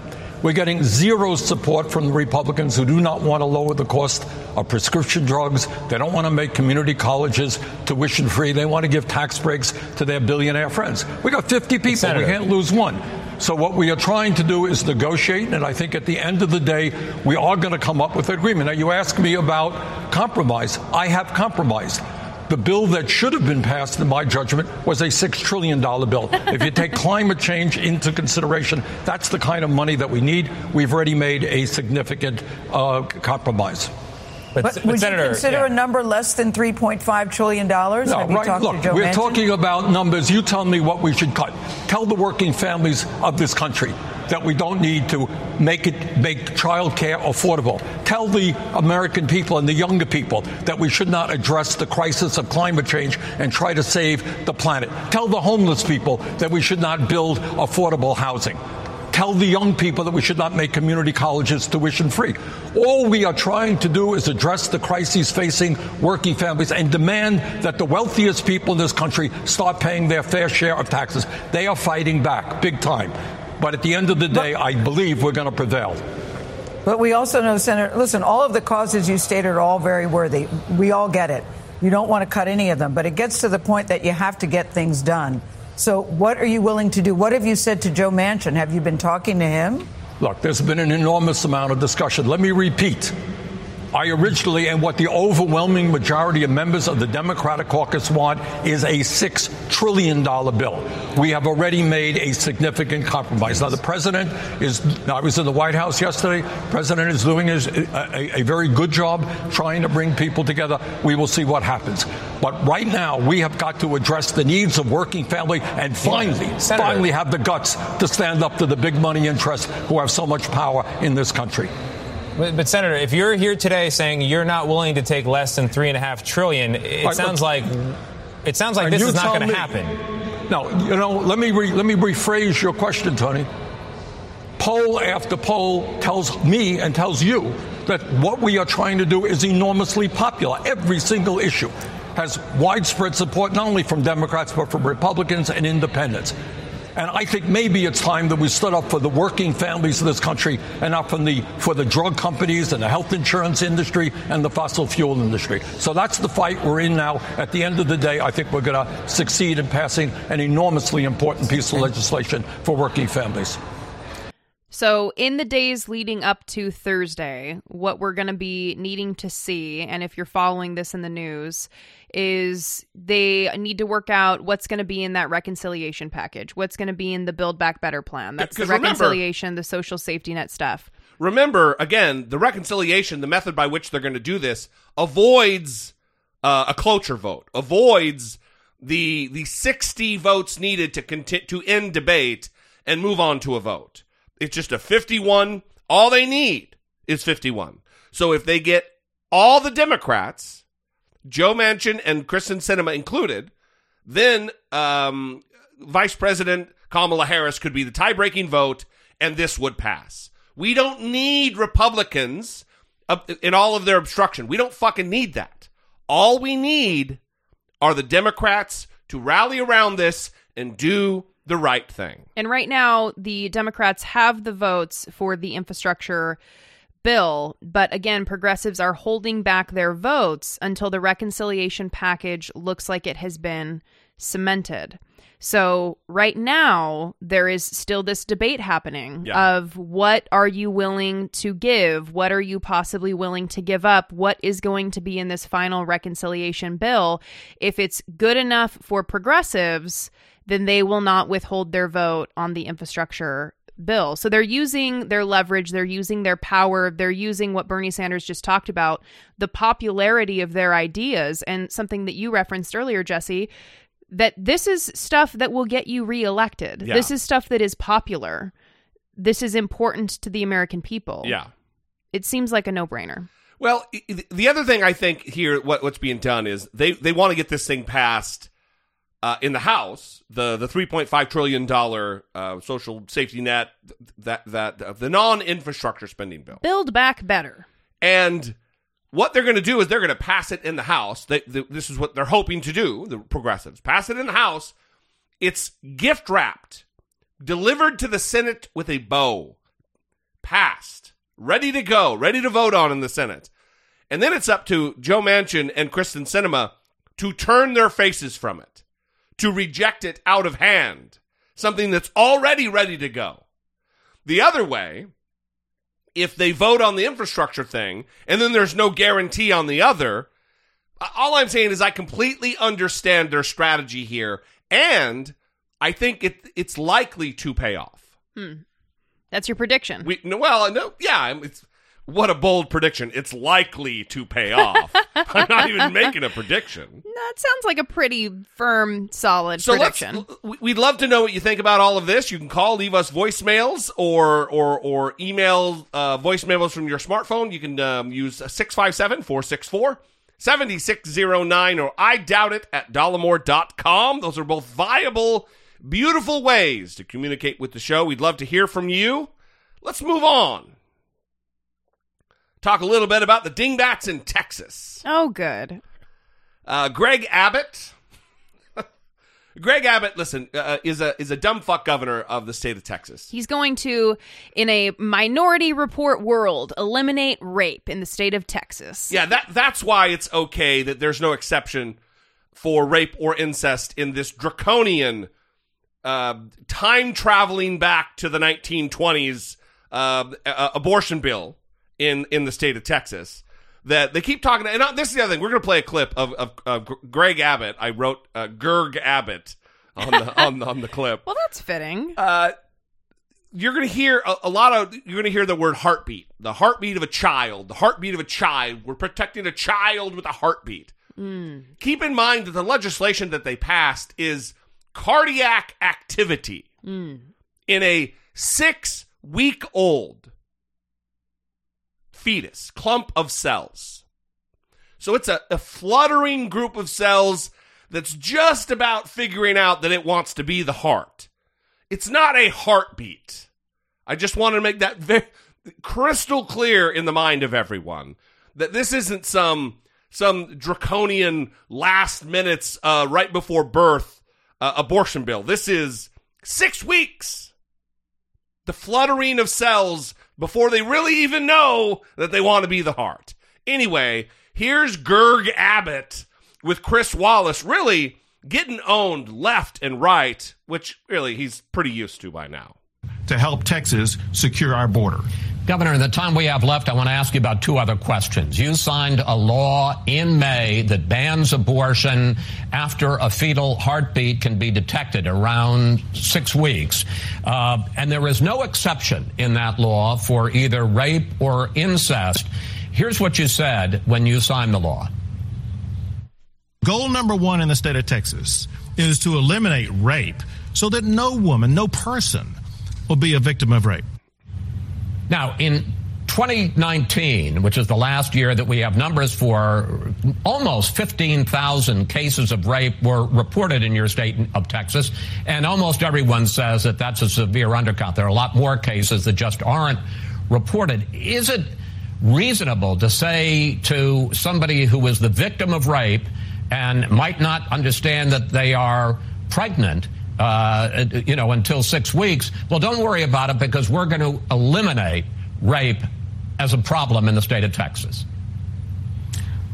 We're getting zero support from the Republicans who do not want to lower the cost of prescription drugs. They don't want to make community colleges tuition free. They want to give tax breaks to their billionaire friends. We got 50 people. Senator. We can't lose one. So what we are trying to do is negotiate, and I think at the end of the day, we are going to come up with an agreement. Now, you ask me about compromise. I have compromised. The bill that should have been passed, in my judgment, was a $6 trillion bill. if you take climate change into consideration, that's the kind of money that we need. We've already made a significant uh, compromise. But, But, but would Senator, you consider yeah. a number less than $3.5 trillion? No, Have right. talked Look, to Joe we're Manchin? talking about numbers. You tell me what we should cut. Tell the working families of this country that we don't need to make it make child care affordable. Tell the American people and the younger people that we should not address the crisis of climate change and try to save the planet. Tell the homeless people that we should not build affordable housing tell the young people that we should not make community colleges tuition free. All we are trying to do is address the crises facing working families and demand that the wealthiest people in this country start paying their fair share of taxes. They are fighting back big time. But at the end of the day, I believe we're going to prevail. But we also know, Senator, listen, all of the causes you stated are all very worthy. We all get it. You don't want to cut any of them, but it gets to the point that you have to get things done. So, what are you willing to do? What have you said to Joe Manchin? Have you been talking to him? Look, there's been an enormous amount of discussion. Let me repeat. I originally, and what the overwhelming majority of members of the Democratic caucus want, is a $6 trillion bill. We have already made a significant compromise. Now, the president is, I was in the White House yesterday. The president is doing his, a, a, very good job trying to bring people together. We will see what happens. But right now, we have got to address the needs of working family and finally, Senator. finally have the guts to stand up to the big money interests who have so much power in this country. But, but Senator, if you're here today saying you're not willing to take less than three and a half trillion, it Right, sounds like it sounds like this is not going to happen. No, you know, let me re, let me rephrase your question, Tony. Poll after poll tells me and tells you that what we are trying to do is enormously popular. Every single issue has widespread support, not only from Democrats but from Republicans and independents. And I think maybe it's time that we stood up for the working families of this country and not from the for the drug companies and the health insurance industry and the fossil fuel industry. So that's the fight we're in now. At the end of the day, I think we're going to succeed in passing an enormously important piece of legislation for working families. So, in the days leading up to Thursday, what we're going to be needing to see, and if you're following this in the news, is they need to work out what's going to be in that reconciliation package, what's going to be in the Build Back Better plan. That's the 'cause remember- reconciliation, the social safety net stuff. Remember, again, the reconciliation, the method by which they're going to do this, avoids uh, a cloture vote, avoids the the sixty votes needed to conti- to end debate and move on to a vote. It's just a fifty-one. All they need is fifty-one. So if they get all the Democrats, Joe Manchin and Kyrsten Sinema included, then um, Vice President Kamala Harris could be the tie-breaking vote, and this would pass. We don't need Republicans in all of their obstruction. We don't fucking need that. All we need are the Democrats to rally around this and do the right thing. And right now, the Democrats have the votes for the infrastructure bill, but again, progressives are holding back their votes until the reconciliation package looks like it has been cemented. So, right now, there is still this debate happening Yeah. of what are you willing to give? What are you possibly willing to give up? What is going to be in this final reconciliation bill? If it's good enough for progressives, then they will not withhold their vote on the infrastructure bill. So they're using their leverage, they're using their power, they're using what Bernie Sanders just talked about, the popularity of their ideas, and something that you referenced earlier, Jesse, that this is stuff that will get you reelected. Yeah. This is stuff that is popular. This is important to the American people. Yeah. It seems like a no brainer. Well, the other thing I think here, what, what's being done is they, they want to get this thing passed uh, in the House, the the three point five trillion dollar uh, social safety net, that that uh, the non infrastructure spending bill, Build back better. and what they're going to do is they're going to pass it in the House. They, the, this is what they're hoping to do. The progressives pass it in the House. It's gift wrapped, delivered to the Senate with a bow, passed, ready to go, ready to vote on in the Senate. And then it's up to Joe Manchin and Kyrsten Sinema to turn their faces from it, to reject it out of hand, something that's already ready to go. The other way, if they vote on the infrastructure thing and then there's no guarantee on the other, all I'm saying is I completely understand their strategy here, and I think it it's likely to pay off. Hmm. That's your prediction. We no, well, no, yeah, it's What a bold prediction. It's likely to pay off. I'm not even making a prediction. That sounds like a pretty firm, solid So prediction. we'd love to know what you think about all of this. You can call, leave us voicemails or or or email uh, voicemails from your smartphone. You can um, use 657-464-7609 or I doubt it at dollemore.com. Those are both viable, beautiful ways to communicate with the show. We'd love to hear from you. Let's move on. Talk a little bit about the dingbats in Texas. oh, good. Uh, Greg Abbott. Greg Abbott, listen, uh, is a is a dumb fuck governor of the state of Texas. He's going to, in a minority report world, eliminate rape in the state of Texas. Yeah, that that's why it's okay that there's no exception for rape or incest in this draconian uh, time traveling back to the 1920s uh, uh, abortion bill in in the state of Texas. That they keep talking. And this is the other thing. We're going to play a clip of of Gr- Greg Abbott. I wrote uh, Gerg Abbott on the on, on the clip. Well, that's fitting. Uh, you're going to hear a, a lot of you're going to hear the word heartbeat the heartbeat of a child the heartbeat of a child we're protecting a child with a heartbeat Mm. keep in mind that the legislation that they passed is cardiac activity Mm. in a six week old fetus clump of cells so it's a, a fluttering group of cells that's just about figuring out that it wants to be the heart it's not a heartbeat. I just want to make that very crystal clear in the mind of everyone that this isn't some some draconian last minutes uh, right before birth uh, abortion bill. This is six weeks. The fluttering of cells before they really even know that they want to be the heart. Anyway, here's Gerg Abbott with Chris Wallace really getting owned left and right, which really he's pretty used to by now. to help Texas secure our border. Governor, in the time we have left, I want to ask you about two other questions. You signed a law in May that bans abortion after a fetal heartbeat can be detected around six weeks. Uh, and there is no exception in that law for either rape or incest. Here's what you said when you signed the law. Goal number one in the state of Texas is to eliminate rape so that no woman, no person will be a victim of rape. Now, in 2019, which is the last year that we have numbers for, almost 15,000 cases of rape were reported in your state of Texas, and almost everyone says that that's a severe undercount. There are a lot more cases that just aren't reported. Is it reasonable to say to somebody who is the victim of rape and might not understand that they are pregnant? Uh, you know, until six weeks. Well, don't worry about it because we're going to eliminate rape as a problem in the state of Texas.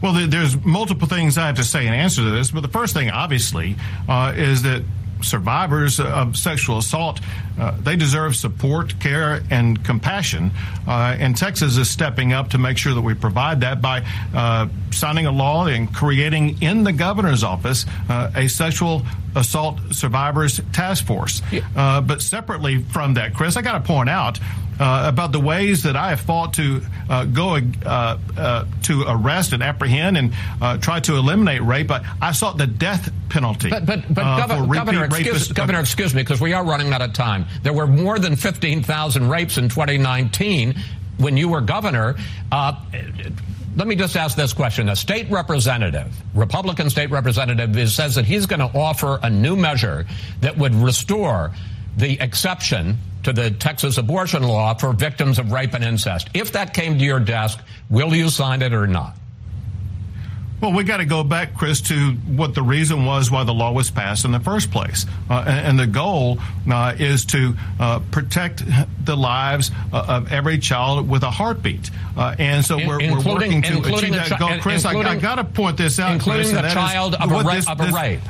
Well, there's multiple things I have to say in answer to this, but the first thing, obviously, uh, is that survivors of sexual assault uh, they deserve support, care, and compassion. Uh, and Texas is stepping up to make sure that we provide that by uh, signing a law and creating in the governor's office uh, a sexual assault survivors task force. Uh, but separately from that, Chris, I got to point out uh, about the ways that I have fought to uh, go uh, uh, to arrest and apprehend and uh, try to eliminate rape. I, I sought the death penalty. But but but uh, Governor, excuse. Governor, excuse me, because we are running out of time. There were more than fifteen thousand rapes in 2019 when you were governor. Uh, let me just ask this question: A state representative, Republican state representative, is, says that he's going to offer a new measure that would restore the exception to the Texas abortion law for victims of rape and incest. If that came to your desk, will you sign it or not? Well, we got to go back, Chris, to what the reason was why the law was passed in the first place. Uh, and, and the goal uh, is to uh, protect the lives uh, of every child with a heartbeat. Uh, and so we're, we're working to achieve that goal. Chris, I, I got to point this out, including Chris, the and that is child of a ra- this- of a this- rape.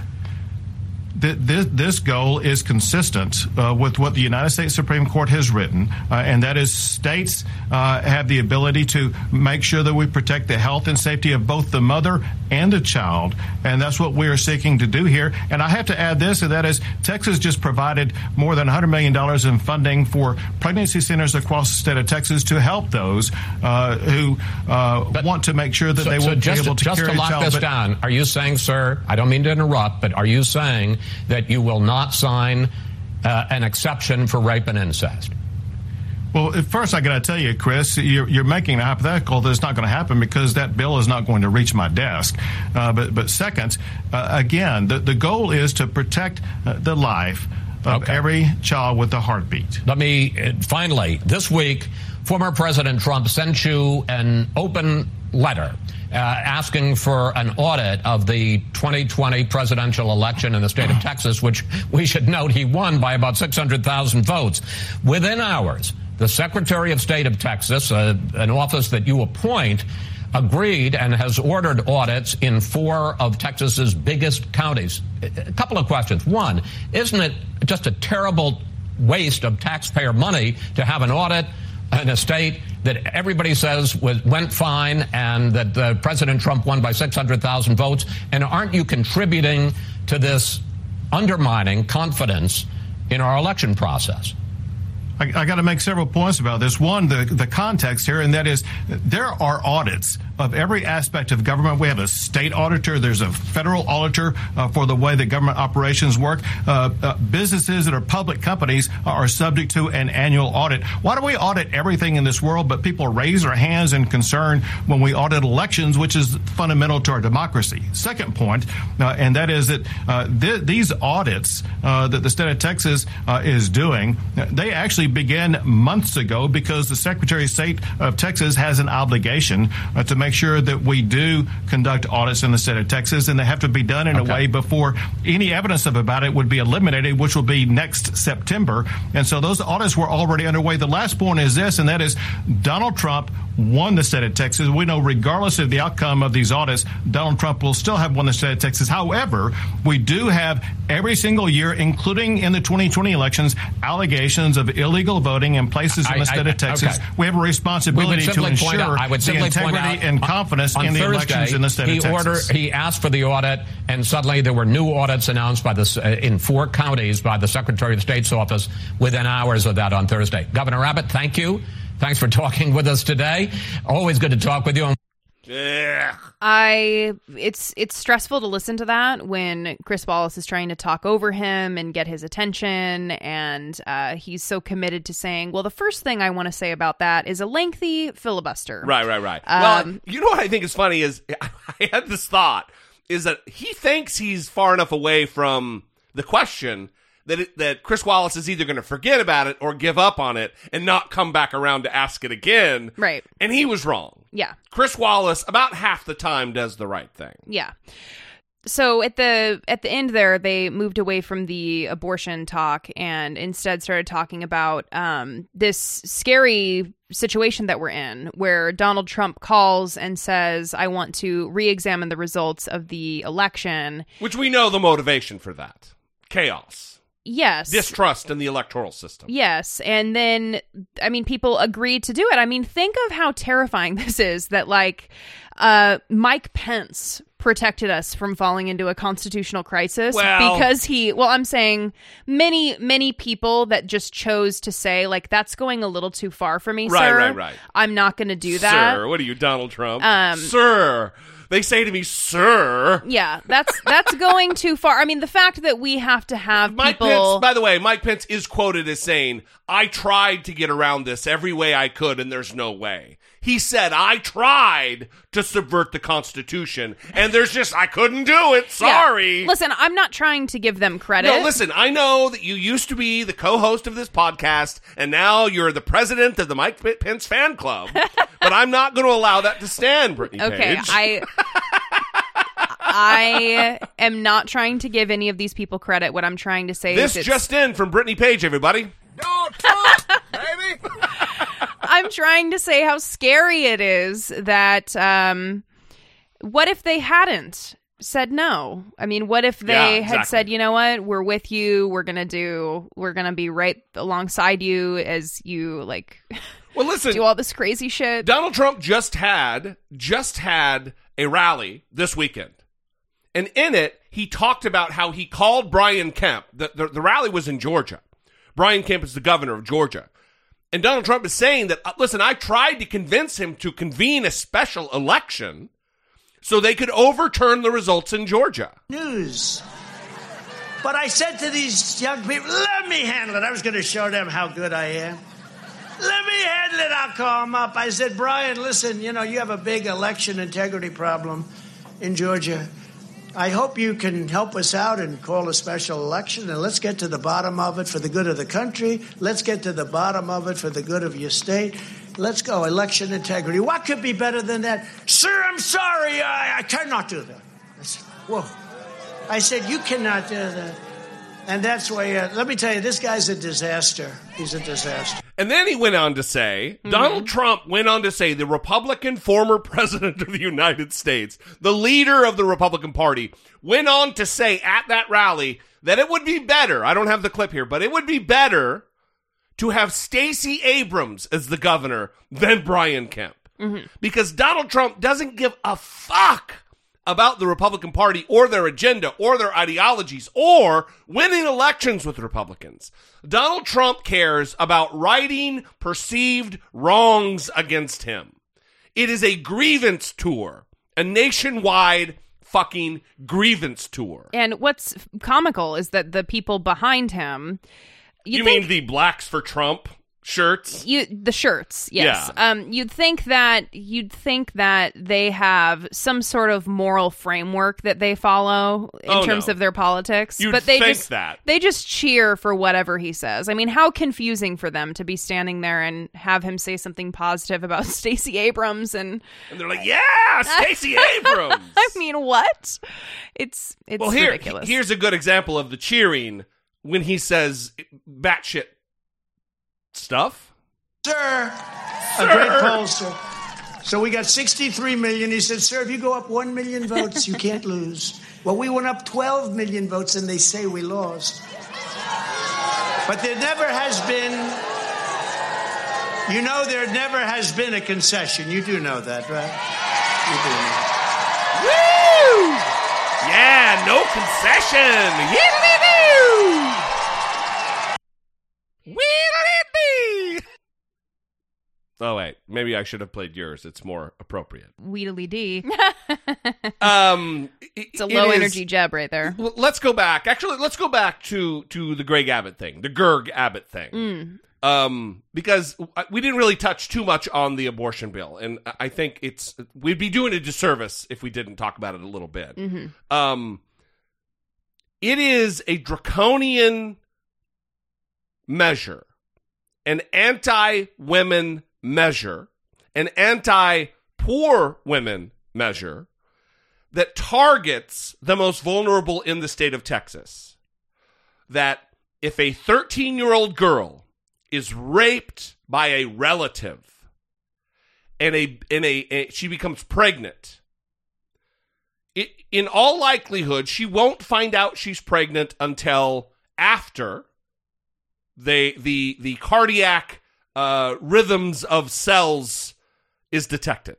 Th- this, this goal is consistent uh, with what the United States Supreme Court has written, uh, and that is states uh, have the ability to make sure that we protect the health and safety of both the mother and the child, and that's what we are seeking to do here. And I have to add this, and that is Texas just provided more than $100 million in funding for pregnancy centers across the state of Texas to help those uh, who uh, want to make sure that So- they so will just be able to just carry to a lock child. this but- down, are you saying, sir? I don't mean to interrupt, but are you saying that you will not sign uh, an exception for rape and incest? Well, at first, I got to tell you, Chris, you're, you're making a hypothetical that it's not going to happen because that bill is not going to reach my desk. Uh, but, but second, uh, again, the, the goal is to protect uh, the life of every child with a heartbeat. Let me uh, finally, this week, former President Trump sent you an open letter. Uh, asking for an audit of the 2020 presidential election in the state of Texas, which we should note he won by about 600,000 votes. Within hours, the Secretary of State of Texas, uh, an office that you appoint, agreed and has ordered audits in four of Texas's biggest counties. A couple of questions. One, isn't it just a terrible waste of taxpayer money to have an audit in a state that everybody says was, went fine and that uh, President Trump won by 600,000 votes? And aren't you contributing to this undermining confidence in our election process? I, I got to make several points about this. One, the, the context here, and that is there are audits of every aspect of government. We have a state auditor, there's a federal auditor uh, for the way that government operations work. Uh, uh, businesses that are public companies are subject to an annual audit. Why do we audit everything in this world, but people raise their hands in concern when we audit elections, which is fundamental to our democracy? Second point, uh, and that is that uh, th- these audits uh, that the state of Texas is doing, they actually began months ago because the Secretary of State of Texas has an obligation to make sure that we do conduct audits in the state of Texas, and they have to be done in a way before any evidence of about it would be eliminated, which will be next September. And so those audits were already underway. The last point is this, and that is Donald Trump won the state of Texas. We know, regardless of the outcome of these audits, Donald Trump will still have won the state of Texas. However, we do have every single year, including in the 2020 elections, allegations of illegal voting in places in I- the state I- of Texas. okay. We have a responsibility to ensure out- I would the integrity out and confidence on in the Thursday, elections in the state he of Texas. Order, he asked for the audit, and suddenly there were new audits announced by the uh, in four counties by the Secretary of State's office within hours of that on Thursday. Governor Abbott, thank you. Thanks for talking with us today. Always good to talk with you. I it's it's stressful to listen to that when Chris Wallace is trying to talk over him and get his attention, and uh, he's so committed to saying, "Well, the first thing I want to say about that is a lengthy filibuster." Right, right, right. Um, well, you know what I think is funny is I had this thought is that he thinks he's far enough away from the question that it, that Chris Wallace is either going to forget about it or give up on it and not come back around to ask it again. Right. And he was wrong. Yeah. Chris Wallace about half the time does the right thing. Yeah. So at the at the end there, they moved away from the abortion talk and instead started talking about um, this scary situation that we're in, where Donald Trump calls and says, "I want to re-examine the results of the election." Which we know the motivation for that. Chaos. Yes. Distrust in the electoral system. Yes. And then, I mean, people agreed to do it. I mean, think of how terrifying this is that, like, uh, Mike Pence protected us from falling into a constitutional crisis Well- because he, well, I'm saying many, many people that just chose to say, like, that's going a little too far for me, Right, sir. right, right. I'm not going to do that. Sir, what are you, Donald Trump? Um, Sir. They say to me, Sir. Yeah, that's that's going too far. I mean, the fact that we have to have Mike people. Pence, by the way, Mike Pence is quoted as saying, I tried to get around this every way I could, and there's no way. He said, I tried to subvert the Constitution, and there's just, I couldn't do it. Yeah. Sorry. Listen, I'm not trying to give them credit. No, listen, I know that you used to be the co host of this podcast, and now you're the president of the Mike Pence fan club. but I'm not going to allow that to stand, Brittany Okay, Page. I I am not trying to give any of these people credit. What I'm trying to say this is it's, just in from Brittany Page, everybody. I'm trying to say how scary it is that um what if they hadn't said no? I mean, what if they Yeah, had said, you know what, we're with you, we're gonna do, we're gonna be right alongside you as you like, well, listen, do all this crazy shit. Donald Trump just had just had a rally this weekend. And in it, he talked about how he called Brian Kemp. The, the, the rally was in Georgia. Brian Kemp is the governor of Georgia. And Donald Trump is saying that, uh, listen, I tried to convince him to convene a special election so they could overturn the results in Georgia. news. But I said to these young people, let me handle it. I was going to show them how good I am. Let me handle it. I'll call them up. I said, Brian, listen, you know, you have a big election integrity problem in Georgia. I hope you can help us out and call a special election and let's get to the bottom of it for the good of the country. Let's get to the bottom of it for the good of your state. Let's go. Election integrity. What could be better than that? Sir, I'm sorry. I, I cannot do that. I said, Whoa. I said, You cannot do that. And that's why, uh, let me tell you, this guy's a disaster. He's a disaster. And then he went on to say, Mm-hmm. Donald Trump went on to say, the Republican former president of the United States, the leader of the Republican Party, went on to say at that rally that it would be better. I don't have the clip here, but it would be better to have Stacey Abrams as the governor than Brian Kemp. Mm-hmm. Because Donald Trump doesn't give a fuck about the Republican Party or their agenda or their ideologies or winning elections with Republicans. Donald Trump cares about righting perceived wrongs against him. It is a grievance tour, a nationwide fucking grievance tour. And what's comical is that the people behind him, You, you, think, mean the Blacks for Trump shirts? you the shirts, yes. Yeah. Um, you'd think that you'd think that they have some sort of moral framework that they follow in Oh, terms no. of their politics, You'd but they just that. they just cheer for whatever he says. I mean, how confusing for them to be standing there and have him say something positive about Stacey Abrams and And they're like, yeah, Stacey Abrams. I mean, what? It's it's well, here, ridiculous. here's a good example of the cheering when he says batshit stuff. Sir, Sir. a great poll, sir. So we got 63 million. He said, Sir, if you go up 1 million votes, you can't lose. Well, we went up 12 million votes and they say we lost. But there never has been, you know, there never has been a concession. You do know that, right? You do know. Woo! Yeah, no concession. Yiddly-doo! Wheedly-dee! Oh wait, maybe I should have played yours. It's more appropriate. Wheedly D. Um, it's a low energy jab right there. Let's go back. Actually, let's go back to to the Greg Abbott thing, the Gerg Abbott thing. Mm. Um, because we didn't really touch too much on the abortion bill, and I think it's we'd be doing a disservice if we didn't talk about it a little bit. Mhm. Um, it is a draconian measure, an anti-women measure, an anti-poor women measure that targets the most vulnerable in the state of Texas. That if a 13 year old girl is raped by a relative and a, and a, a- she becomes pregnant, it, in all likelihood, she won't find out she's pregnant until after they, the, the cardiac uh, rhythms of cells is detected.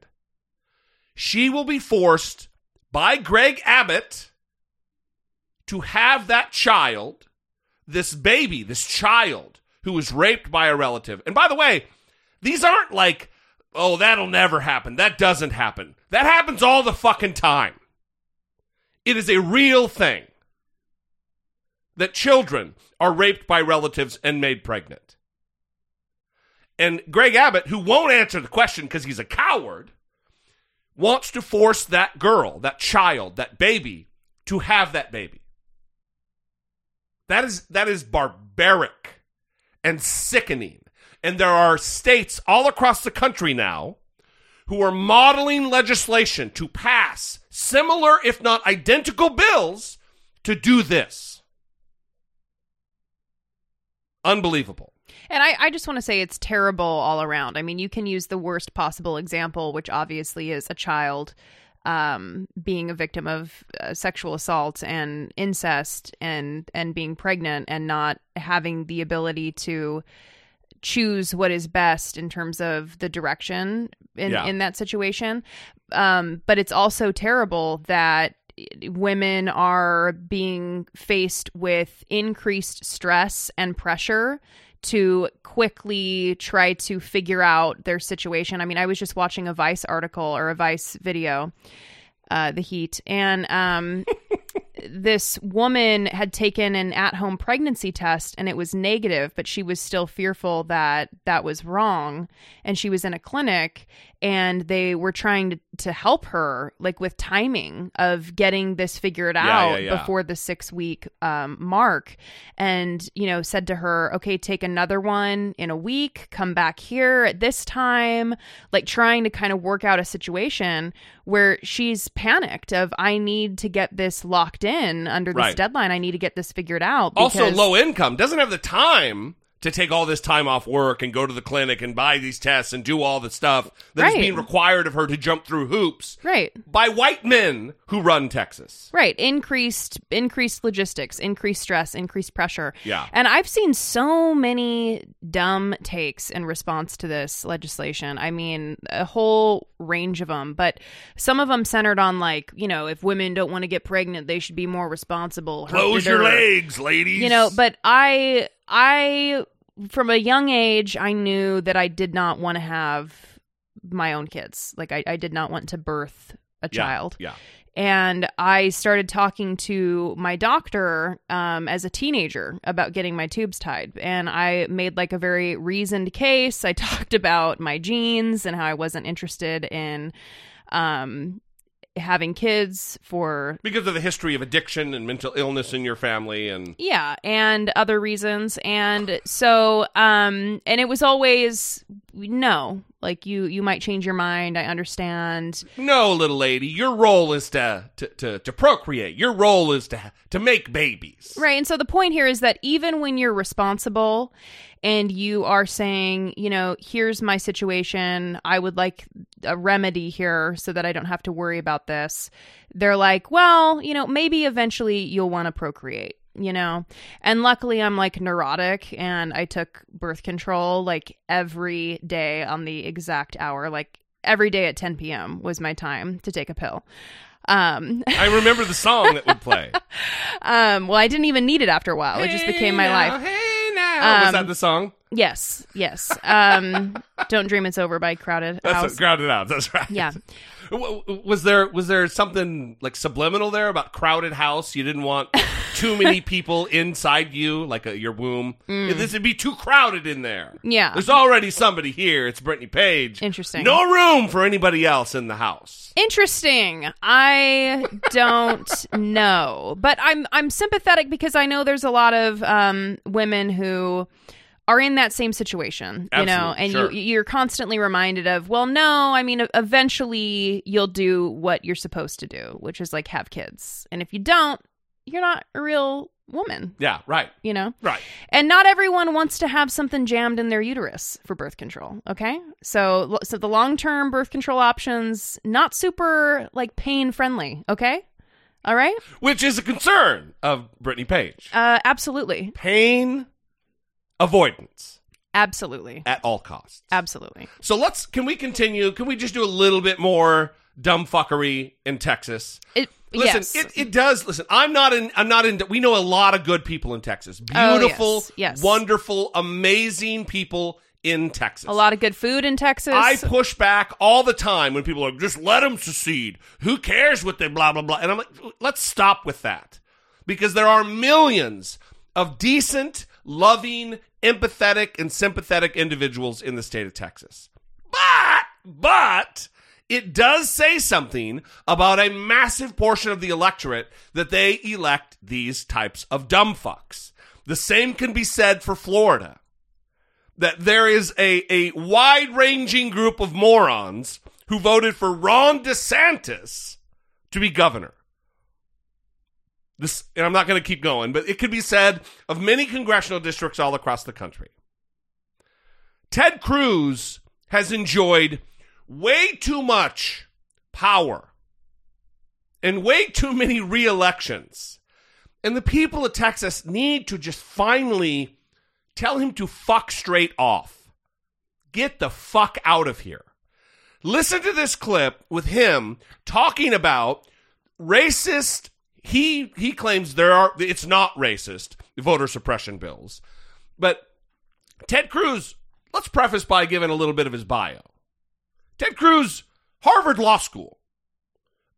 She will be forced by Greg Abbott to have that child, this baby, this child who was raped by a relative. And by the way, these aren't like, oh, that'll never happen. That doesn't happen. That happens all the fucking time. It is a real thing that children are raped by relatives and made pregnant. And Greg Abbott, who won't answer the question because he's a coward, wants to force that girl, that child, that baby to have that baby. That is that is barbaric and sickening. And there are states all across the country now who are modeling legislation to pass similar if not identical bills to do this. Unbelievable. And I, I just want to say it's terrible all around. I mean, you can use the worst possible example, which obviously is a child. um, being a victim of uh, sexual assault and incest and and being pregnant and not having the ability to choose what is best in terms of the direction in, Yeah. in that situation. Um, but it's also terrible that women are being faced with increased stress and pressure to quickly try to figure out their situation. I mean, I was just watching a Vice article or a Vice video, uh, The Heat, and um, this woman had taken an at home pregnancy test and it was negative, but she was still fearful that that was wrong. And she was in a clinic and they were trying to, to help her, like with timing of getting this figured Yeah, out yeah, yeah. before the six week um, mark. And, you know, said to her, okay, take another one in a week, come back here at this time, like trying to kind of work out a situation where she's panicked of I need to get this locked in under this Right. deadline. I need to get this figured out. Also, low income doesn't have the time to take all this time off work and go to the clinic and buy these tests and do all the stuff that is Right. being required of her to jump through hoops Right. by white men who run Texas. Right. Increased increased logistics, increased stress, increased pressure. Yeah. And I've seen so many dumb takes in response to this legislation. I mean, a whole range of them, but some of them centered on like, you know, if women don't want to get pregnant, they should be more responsible. Close your legs, ladies. You know, but I I from a young age I knew that I did not want to have my own kids. Like I, I did not want to birth a Yeah, child. Yeah. And I started talking to my doctor um, as a teenager about getting my tubes tied. And I made like a very reasoned case. I talked about my genes and how I wasn't interested in um, having kids for Because of the history of addiction and mental illness in your family and yeah, and other reasons. And so um and it was always no, like you you might change your mind. I understand. No, little lady, your role is to to, to, to procreate. Your role is to to make babies. Right. And so the point here is that even when you're responsible and you are saying, you know, here's my situation, I would like a remedy here so that I don't have to worry about this, they're like, well, you know, maybe eventually you'll want to procreate. You know, and luckily I'm like neurotic and I took birth control like every day on the exact hour. Like every day at 10 p.m. was my time to take a pill. Um, I remember the song that would play. um, well, I didn't even need it after a while. It just became my now, life. Hey now, was Um, that the song? Yes, yes. Um, Don't Dream It's Over by Crowded That's House. what, grounded out. That's right. Yeah. Was there was there something like subliminal there about crowded house? You didn't want too many people inside you, like a, your womb. Mm. This would be too crowded in there. Yeah. There's already somebody here. It's Brittany Page. Interesting. No room for anybody else in the house. Interesting. I don't know, but I'm I'm sympathetic because I know there's a lot of um, women who are in that same situation, you know, and sure. you you're constantly reminded of, well, no, I mean, eventually you'll do what you're supposed to do, which is like have kids, and if you don't, you're not a real woman. Yeah, right. You know? Right. And not everyone wants to have something jammed in their uterus for birth control, okay? So so the long-term birth control options not super like pain friendly, okay? All right? Which is a concern of Brittany Page. Uh absolutely. Pain avoidance Absolutely. at all costs. Absolutely. So let's can we continue? Can we just do a little bit more dumb fuckery in Texas? It Listen, yes. it, it does. Listen, I'm not in. I'm not in. We know a lot of good people in Texas. Oh, Beautiful, yes, yes. wonderful, amazing people in Texas. a lot of good food in Texas. I push back all the time when people are just let them secede. Who cares what they blah blah blah? And I'm like, let's stop with that because there are millions of decent, loving, empathetic, and sympathetic individuals in the state of Texas. But but it does say something about a massive portion of the electorate that they elect these types of dumb fucks. The same can be said for Florida that there is a, a wide ranging group of morons who voted for Ron DeSantis to be governor. This, and I'm not going to keep going, but it could be said of many congressional districts all across the country. Ted Cruz has enjoyed way too much power and way too many re elections. And the people of Texas need to just finally tell him to fuck straight off. Get the fuck out of here. Listen to this clip with him talking about racist. He he claims there are it's not racist voter suppression bills, but Ted Cruz. Let's preface by giving a little bit of his bio. Ted Cruz, Harvard Law School,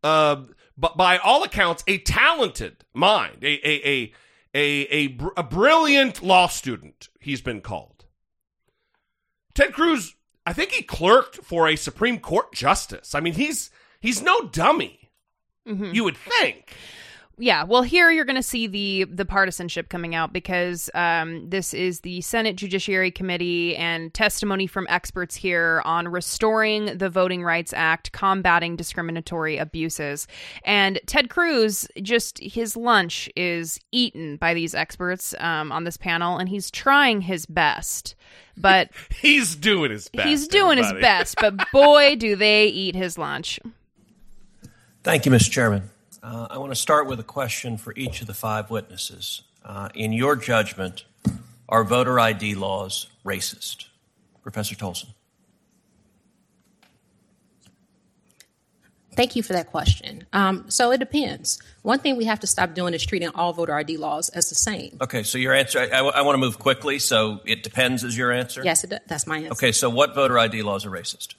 uh, but by all accounts, a talented mind, a a a a a, a brilliant law student. He's been called. Ted Cruz, I think he clerked for a Supreme Court justice. I mean, he's he's no dummy. Mm-hmm. You would think. Yeah, well, here you're going to see the the partisanship coming out because um, this is the Senate Judiciary Committee and testimony from experts here on restoring the Voting Rights Act, combating discriminatory abuses. And Ted Cruz, just his lunch is eaten by these experts um, on this panel, and he's trying his best. But he's doing his best. He's doing everybody. his best, but boy, do they eat his lunch. Thank you, Mr. Chairman. Uh, I want to start with a question for each of the five witnesses. Uh, in your judgment, are voter ID laws racist? Professor Tolson. Thank you for that question. Um, so it depends. One thing we have to stop doing is treating all voter ID laws as the same. Okay, so your answer, I, I, I want to move quickly, so it depends is your answer? Yes, it, that's my answer. Okay, so what voter ID laws are racist?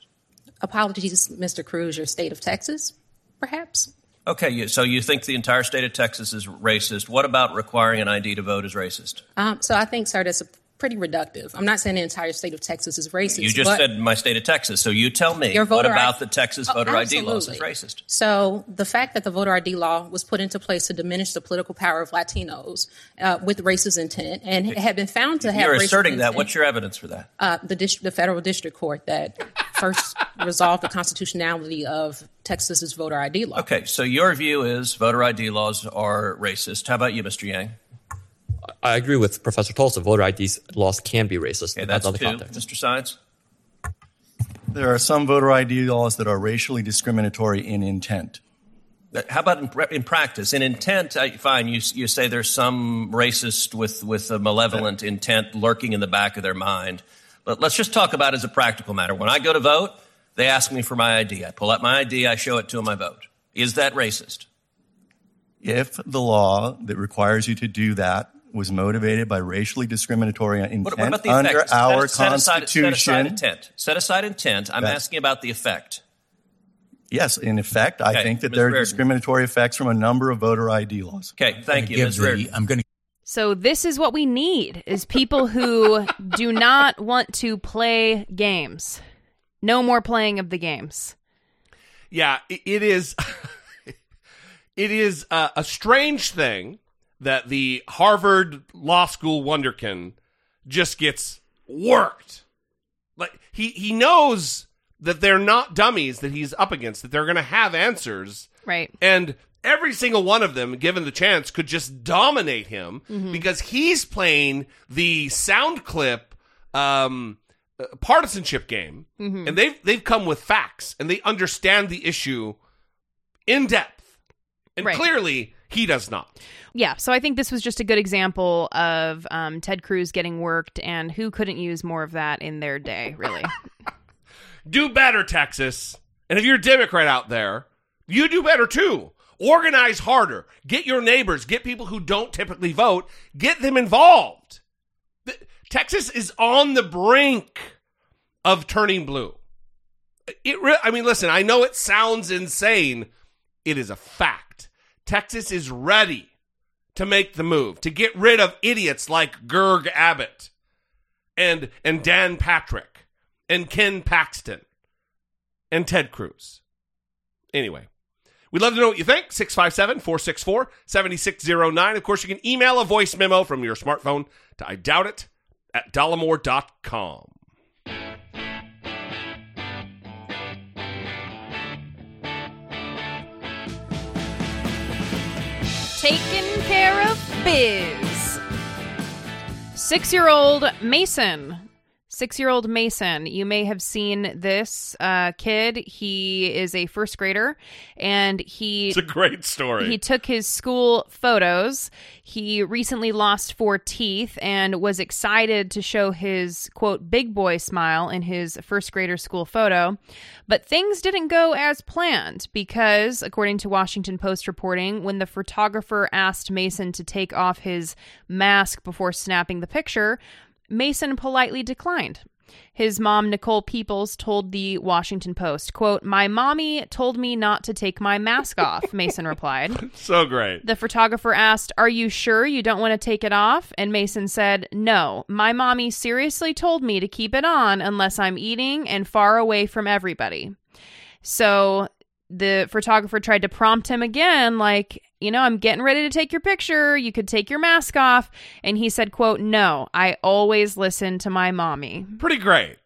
Apologies, Mr. Cruz, your state of Texas, perhaps? Okay, so you think the entire state of Texas is racist. What about requiring an ID to vote is racist? Um, so I think, sir, that's a pretty reductive. I'm not saying the entire state of Texas is racist. You just said my state of Texas, so you tell me Your what about I- the Texas Oh, voter ID laws is racist? So the fact that the voter ID law was put into place to diminish the political power of Latinos uh, with racist intent and had been found to have You're asserting that. What's your evidence for that? uh, the, dis- the federal district court that first resolved the constitutionality of Texas's voter ID law. Okay, so your view is voter ID laws are racist. How about you, Mr. Yang? I agree with Professor Tolson. Voter ID laws can be racist. Okay, depends that's on the two. context. Mr. Science? There are some voter ID laws that are racially discriminatory in intent. Uh, How about in, in practice? In intent, I, fine, you, you say there's some racist with, with a malevolent intent lurking in the back of their mind. But let's just talk about it as a practical matter. When I go to vote, they ask me for my ID. I pull out my ID, I show it to them, I vote. Is that racist? If the law that requires you to do that was motivated by racially discriminatory intent What, what about the under effect? our set, set aside, Constitution, set aside intent. Set aside intent. I'm That- asking about the effect. yes, in effect, I Okay, think that Ms. there are Reardon. discriminatory effects from a number of voter ID laws. Okay, thank you, Ms. Reardon. I'm going to. So this is what we need is people who do not want to play games. No more playing of the games. Yeah, it is. it is uh, a strange thing that the Harvard Law School wonderkin just gets worked. Like he he knows that they're not dummies that he's up against. That they're going to have answers. Right. And every single one of them, given the chance, could just dominate him Mhm. because he's playing the sound clip um, partisanship game, Mhm. and they've they've come with facts and they understand the issue in depth, and Right. clearly he does not. Yeah, so I think this was just a good example of um, Ted Cruz getting worked, and who couldn't use more of that in their day, really? Do better, Texas. And if you're a Democrat out there, you do better too. Organize harder. Get your neighbors, get people who don't typically vote, get them involved. Texas is on the brink of turning blue. It re- I mean, listen, I know it sounds insane. It is a fact. Texas is ready to make the move, to get rid of idiots like Greg Abbott and and Dan Patrick and Ken Paxton and Ted Cruz. Anyway, we'd love to know what you think. 657 464 7609. Of course, you can email a voice memo from your smartphone to I doubt it at dollemore.com. Taking care of biz. Six year old Mason Six year old Mason, you may have seen this uh, kid. He is a first grader and he. It's a great story. He took his school photos. He recently lost four teeth and was excited to show his quote big boy smile in his first grader school photo. But things didn't go as planned because, according to Washington Post reporting, when the photographer asked Mason to take off his mask before snapping the picture, Mason politely declined. His mom, Nicole Peoples, told the Washington Post, quote, My mommy told me not to take my mask off, Mason replied. so great. The photographer asked, Are you sure you don't want to take it off? And Mason said, No, my mommy seriously told me to keep it on unless I'm eating and far away from everybody. So the photographer tried to prompt him again, like, you know, I'm getting ready to take your picture. You could take your mask off. And he said, quote, No, I always listen to my mommy. Pretty great.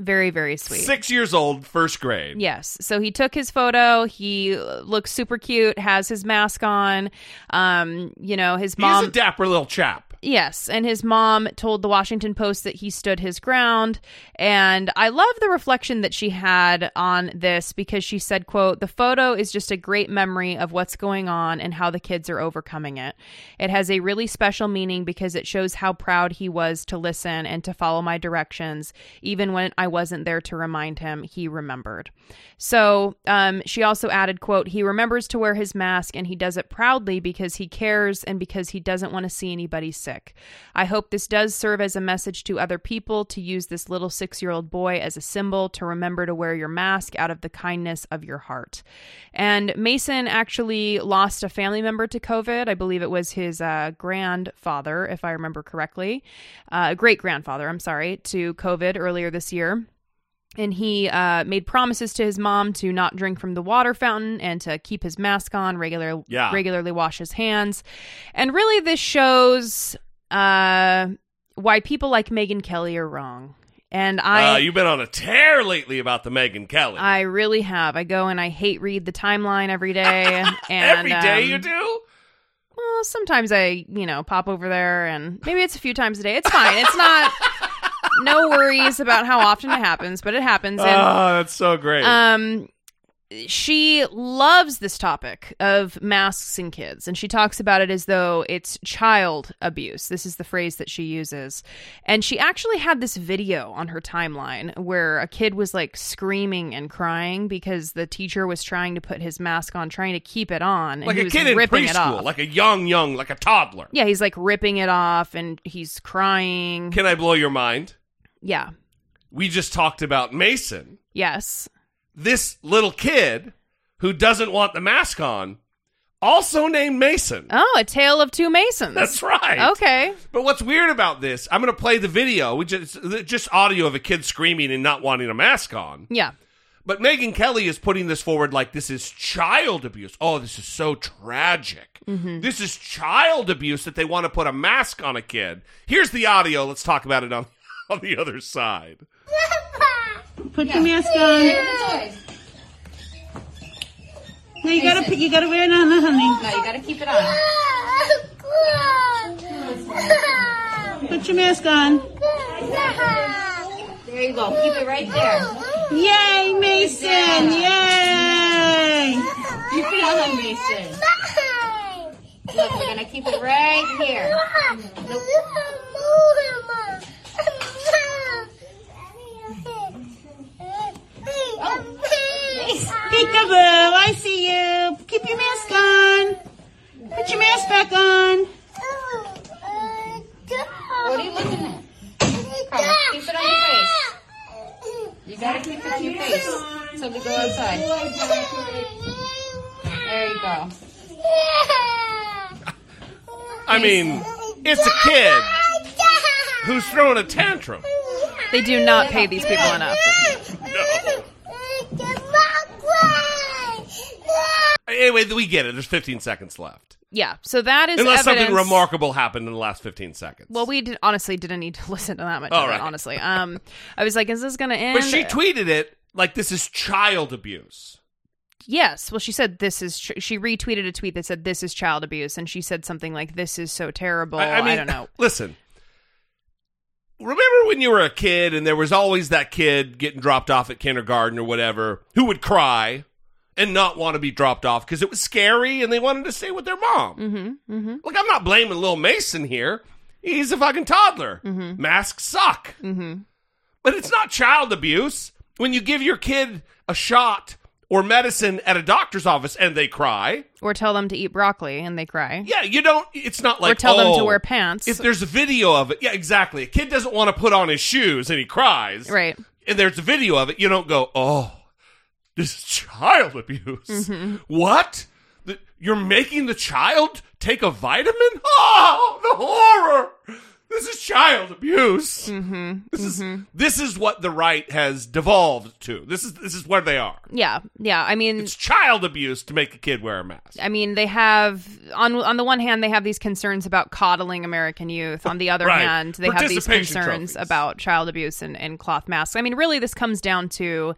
Very, very sweet. Six years old, first grade. Yes. So he took his photo. He looks super cute, has his mask on. Um, you know, his mom. He's a dapper little chap. Yes, and his mom told the Washington Post that he stood his ground, and I love the reflection that she had on this because she said, quote, "The photo is just a great memory of what's going on and how the kids are overcoming it. It has a really special meaning because it shows how proud he was to listen and to follow my directions even when I wasn't there to remind him, he remembered." So, um, she also added, quote, "He remembers to wear his mask and he does it proudly because he cares and because he doesn't want to see anybody sick." I hope this does serve as a message to other people to use this little six year old boy as a symbol to remember to wear your mask out of the kindness of your heart. And Mason actually lost a family member to COVID. I believe it was his uh, grandfather, if I remember correctly, uh, great grandfather, I'm sorry, to COVID earlier this year and he uh, made promises to his mom to not drink from the water fountain and to keep his mask on regular Yeah. regularly wash his hands and really this shows uh, why people like Megyn Kelly are wrong and I uh, you've been on a tear lately about the Megyn Kelly. I really have I go and I hate read the timeline every day and Every day um, you do? well sometimes I you know pop over there and maybe it's a few times a day it's fine it's not no worries about how often it happens but it happens and Oh, that's so great. um, she loves this topic of masks and kids, and she talks about it as though it's child abuse. This is the phrase that she uses. And she actually had this video on her timeline where a kid was like screaming and crying because the teacher was trying to put his mask on, trying to keep it on, and like he a was kid in ripping it preschool, off. like a young, young, like a toddler. yeah, he's like ripping it off, and he's crying. Can I blow your mind? Yeah. We just talked about Mason. Yes. This little kid who doesn't want the mask on, also named Mason. Oh, a tale of two Masons. That's right. Okay. But what's weird about this? I'm going to play the video. We just just audio of a kid screaming and not wanting a mask on. Yeah. But Megyn Kelly is putting this forward like this is child abuse. Oh, this is so tragic. Mhm. This is child abuse that they want to put a mask on a kid. Here's the audio. Let's talk about it on on the other side. Put your mask on. No, you gotta put, you gotta wear it on, honey. No, you gotta keep it on. Put your mask on. There you go. Keep it right there. Yay, Mason! Yay! Keep it on, Mason. Look, we're gonna keep it right here. Peekaboo, I see you. Keep your mask on. Put your mask back on. What are you looking at? Come keep it on your face. You gotta keep it on your face so we go outside. There you go. I mean, it's a kid who's throwing a tantrum. They do not pay these people enough. Anyway, we get it. There's 15 seconds left. Yeah. So that is Unless something remarkable happened in the last 15 seconds. Well, we did, honestly didn't need to listen to that much. All of it, right. honestly, um, I was like, "Is this going to end?" But she tweeted it like this is child abuse. Yes. Well, she said this is. Tr- she retweeted a tweet that said this is child abuse, and she said something like, "This is so terrible." I, I, I don't know. Listen, remember when you were a kid and there was always that kid getting dropped off at kindergarten or whatever who would cry and not want to be dropped off because it was scary and they wanted to stay with their mom. Mm-hmm. Mm-hmm. Look, I'm not blaming little Mason here. He's a fucking toddler. Mm-hmm. Masks suck. Mm-hmm. But it's not child abuse when you give your kid a shot or medicine at a doctor's office and they cry. Or tell them to eat broccoli and they cry. Yeah, you don't. It's not like or tell them to oh, wear pants. If there's a video of it, yeah, exactly. A kid doesn't want to put on his shoes and he cries, right? And there's a video of it. You don't go, oh, this is child abuse. Mhm. What? The, you're making the child take a vitamin? Oh, the horror! This is child abuse. Mm-hmm. This is this is what the right has devolved to. This is this is where they are. Yeah, yeah. I mean, It's child abuse to make a kid wear a mask. I mean, they have on on the one hand they have these concerns about coddling American youth. On the other Right. hand, they have these concerns trophies. about child abuse and, and cloth masks. I mean, really, this comes down to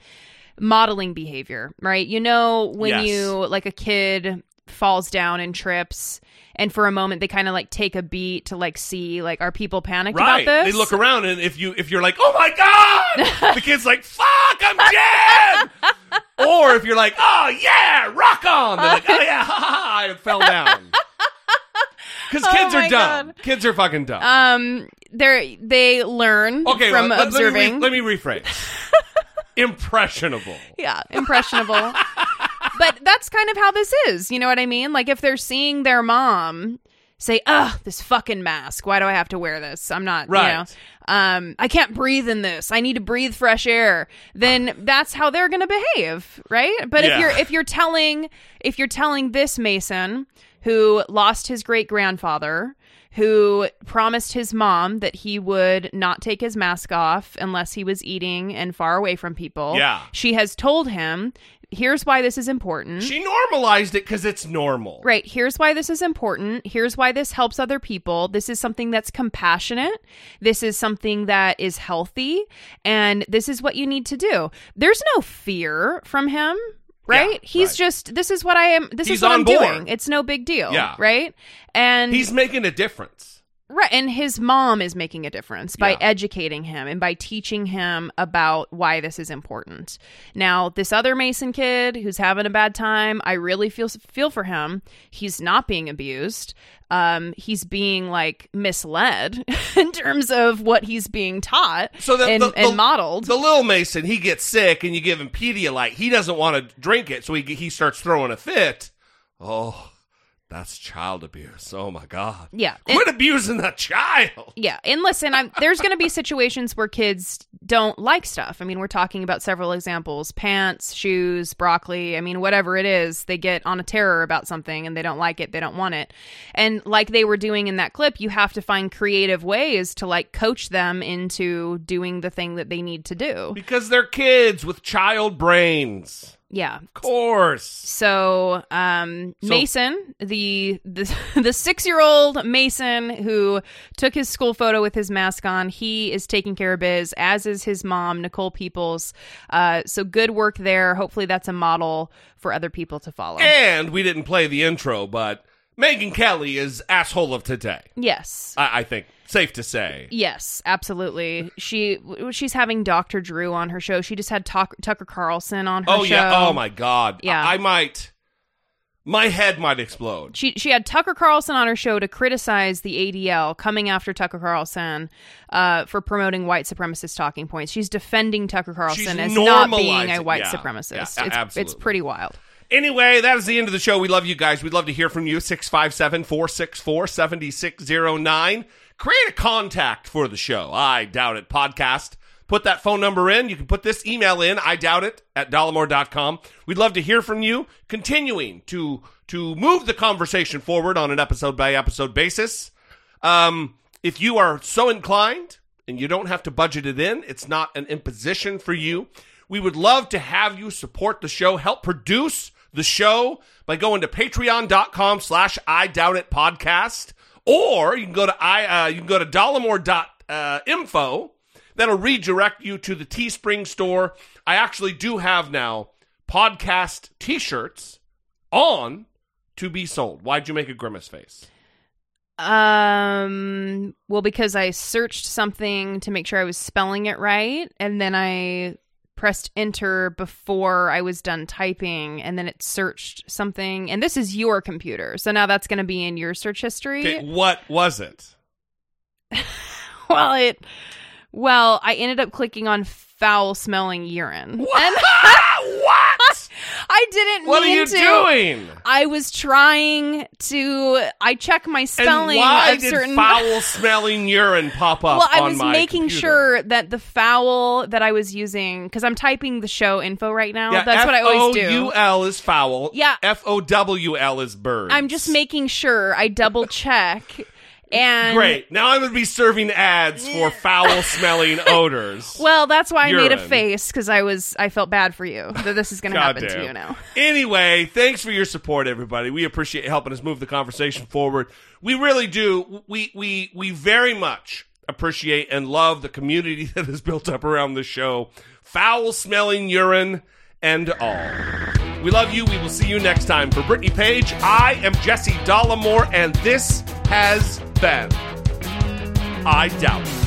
modeling behavior, right? You know, when Yes. you like a kid falls down and trips. And for a moment, they kind of like take a beat to like see like are people panicked Right. about this? They look around and if you if you're like, "Oh my god!" the kid's like, "Fuck, I'm dead." or if you're like, "Oh yeah, rock on." They're like, "Oh yeah, ha, ha, ha, I fell down." Cuz Oh kids are dumb. Kids are fucking dumb. Um, they they learn okay, from let- observing. Let me, re- let me rephrase. Impressionable. yeah, impressionable. But that's kind of how this is. You know what I mean? Like if they're seeing their mom say, "Ugh, this fucking mask. Why do I have to wear this? I'm not, you Right. know, um, I can't breathe in this. I need to breathe fresh air." Then that's how they're going to behave, right? But Yeah. if you're if you're telling if you're telling this Mason who lost his great grandfather who promised his mom that he would not take his mask off unless he was eating and far away from people. Yeah. She has told him, here's why this is important. She normalized it cuz it's normal. Right. Here's why this is important. Here's why this helps other people. This is something that's compassionate. This is something that is healthy. And this is what you need to do. There's no fear from him. Right? He's just this is what I am this He's is what on I'm board. doing. It's no big deal. Yeah. Right? And He's making a difference. Right, and his mom is making a difference by Yeah. educating him and by teaching him about why this is important. Now, this other Mason kid who's having a bad time, I really feel feel for him. He's not being abused. Um, he's being like misled in terms of what he's being taught So the, and, the, and the- modeled. The little Mason, he gets sick and you give him Pedialyte. He doesn't want to drink it, so he he starts throwing a fit. Oh, that's child abuse. Oh my god. Yeah. Quit abusing that child. Yeah, and listen, I'm, there's going to be situations where kids don't like stuff. I mean, we're talking about several examples: pants, shoes, broccoli. I mean, whatever it is, they get on a terror about something and they don't like it, they don't want it. And like they were doing in that clip, you have to find creative ways to like coach them into doing the thing that they need to do. Because they're kids with child brains. Yeah. Of course. So, um, So- Mason, the the, the six year old Mason who took his school photo with his mask on, he is taking care of biz, as is his mom, Nicole Peoples. Uh, so good work there. Hopefully, that's a model for other people to follow. And we didn't play the intro, but Megyn Kelly is asshole of today. yes. I, I think safe to say. Yes, absolutely. She she's having Dr. Drew on her show. She just had Tuck- Tucker Carlson on her show. Oh show. yeah. Oh my god. Yeah. I, I might. My head might explode. She she had Tucker Carlson on her show to criticize the ADL, coming after Tucker Carlson uh, for promoting white supremacist talking points. She's defending Tucker Carlson She's as not being a white yeah, supremacist. yeah, it's, absolutely. it's pretty wild. Anyway, that is the end of the show. We love you guys. We'd love to hear from you. 657 464 7609. Create a contact for the show. I doubt it. Podcast. Put that phone number in. You can put this email in. I doubt it at dollemore.com. We'd love to hear from you. Continuing to to move the conversation forward on an episode by episode basis. Um, if you are so inclined and you don't have to budget it in, it's not an imposition for you. We would love to have you support the show, help produce the show by going to patreon.com slash I doubt it podcast. Or you can go to I uh, you can go to dollemore.info. That'll redirect you to the Teespring store. I actually do have now podcast t-shirts on to be sold. Why'd you make a grimace face? Um, well, because I searched something to make sure I was spelling it right, and then I pressed enter before I was done typing, and then it searched something. And this is your computer, so now that's going to be in your search history. Okay, what was it? well, it. Well, I ended up clicking on foul smelling urine. What? what? I didn't What are you to. doing? I was trying to. I check my spelling and why of did certain. foul smelling urine pop up well, I was making computer? sure that the foul that I was using because I'm typing the show info right now. Yeah, That's what I always do. F-O-U-L is foul. Yeah. F O W L is bird. I'm just making sure I double check. And Great. Now I'm going to be serving ads for foul smelling odors. Well, that's why I made a Urine. face because I was I felt bad for you that this is going to happen to Goddamn. you now. Anyway, thanks for your support, everybody. We appreciate helping us move the conversation forward. We really do. We we we very much appreciate and love the community that is built up around the show. Foul smelling urine and all. We love you. We will see you next time. For Brittany Page, I am Jesse Dollemore, and this has been I Doubt.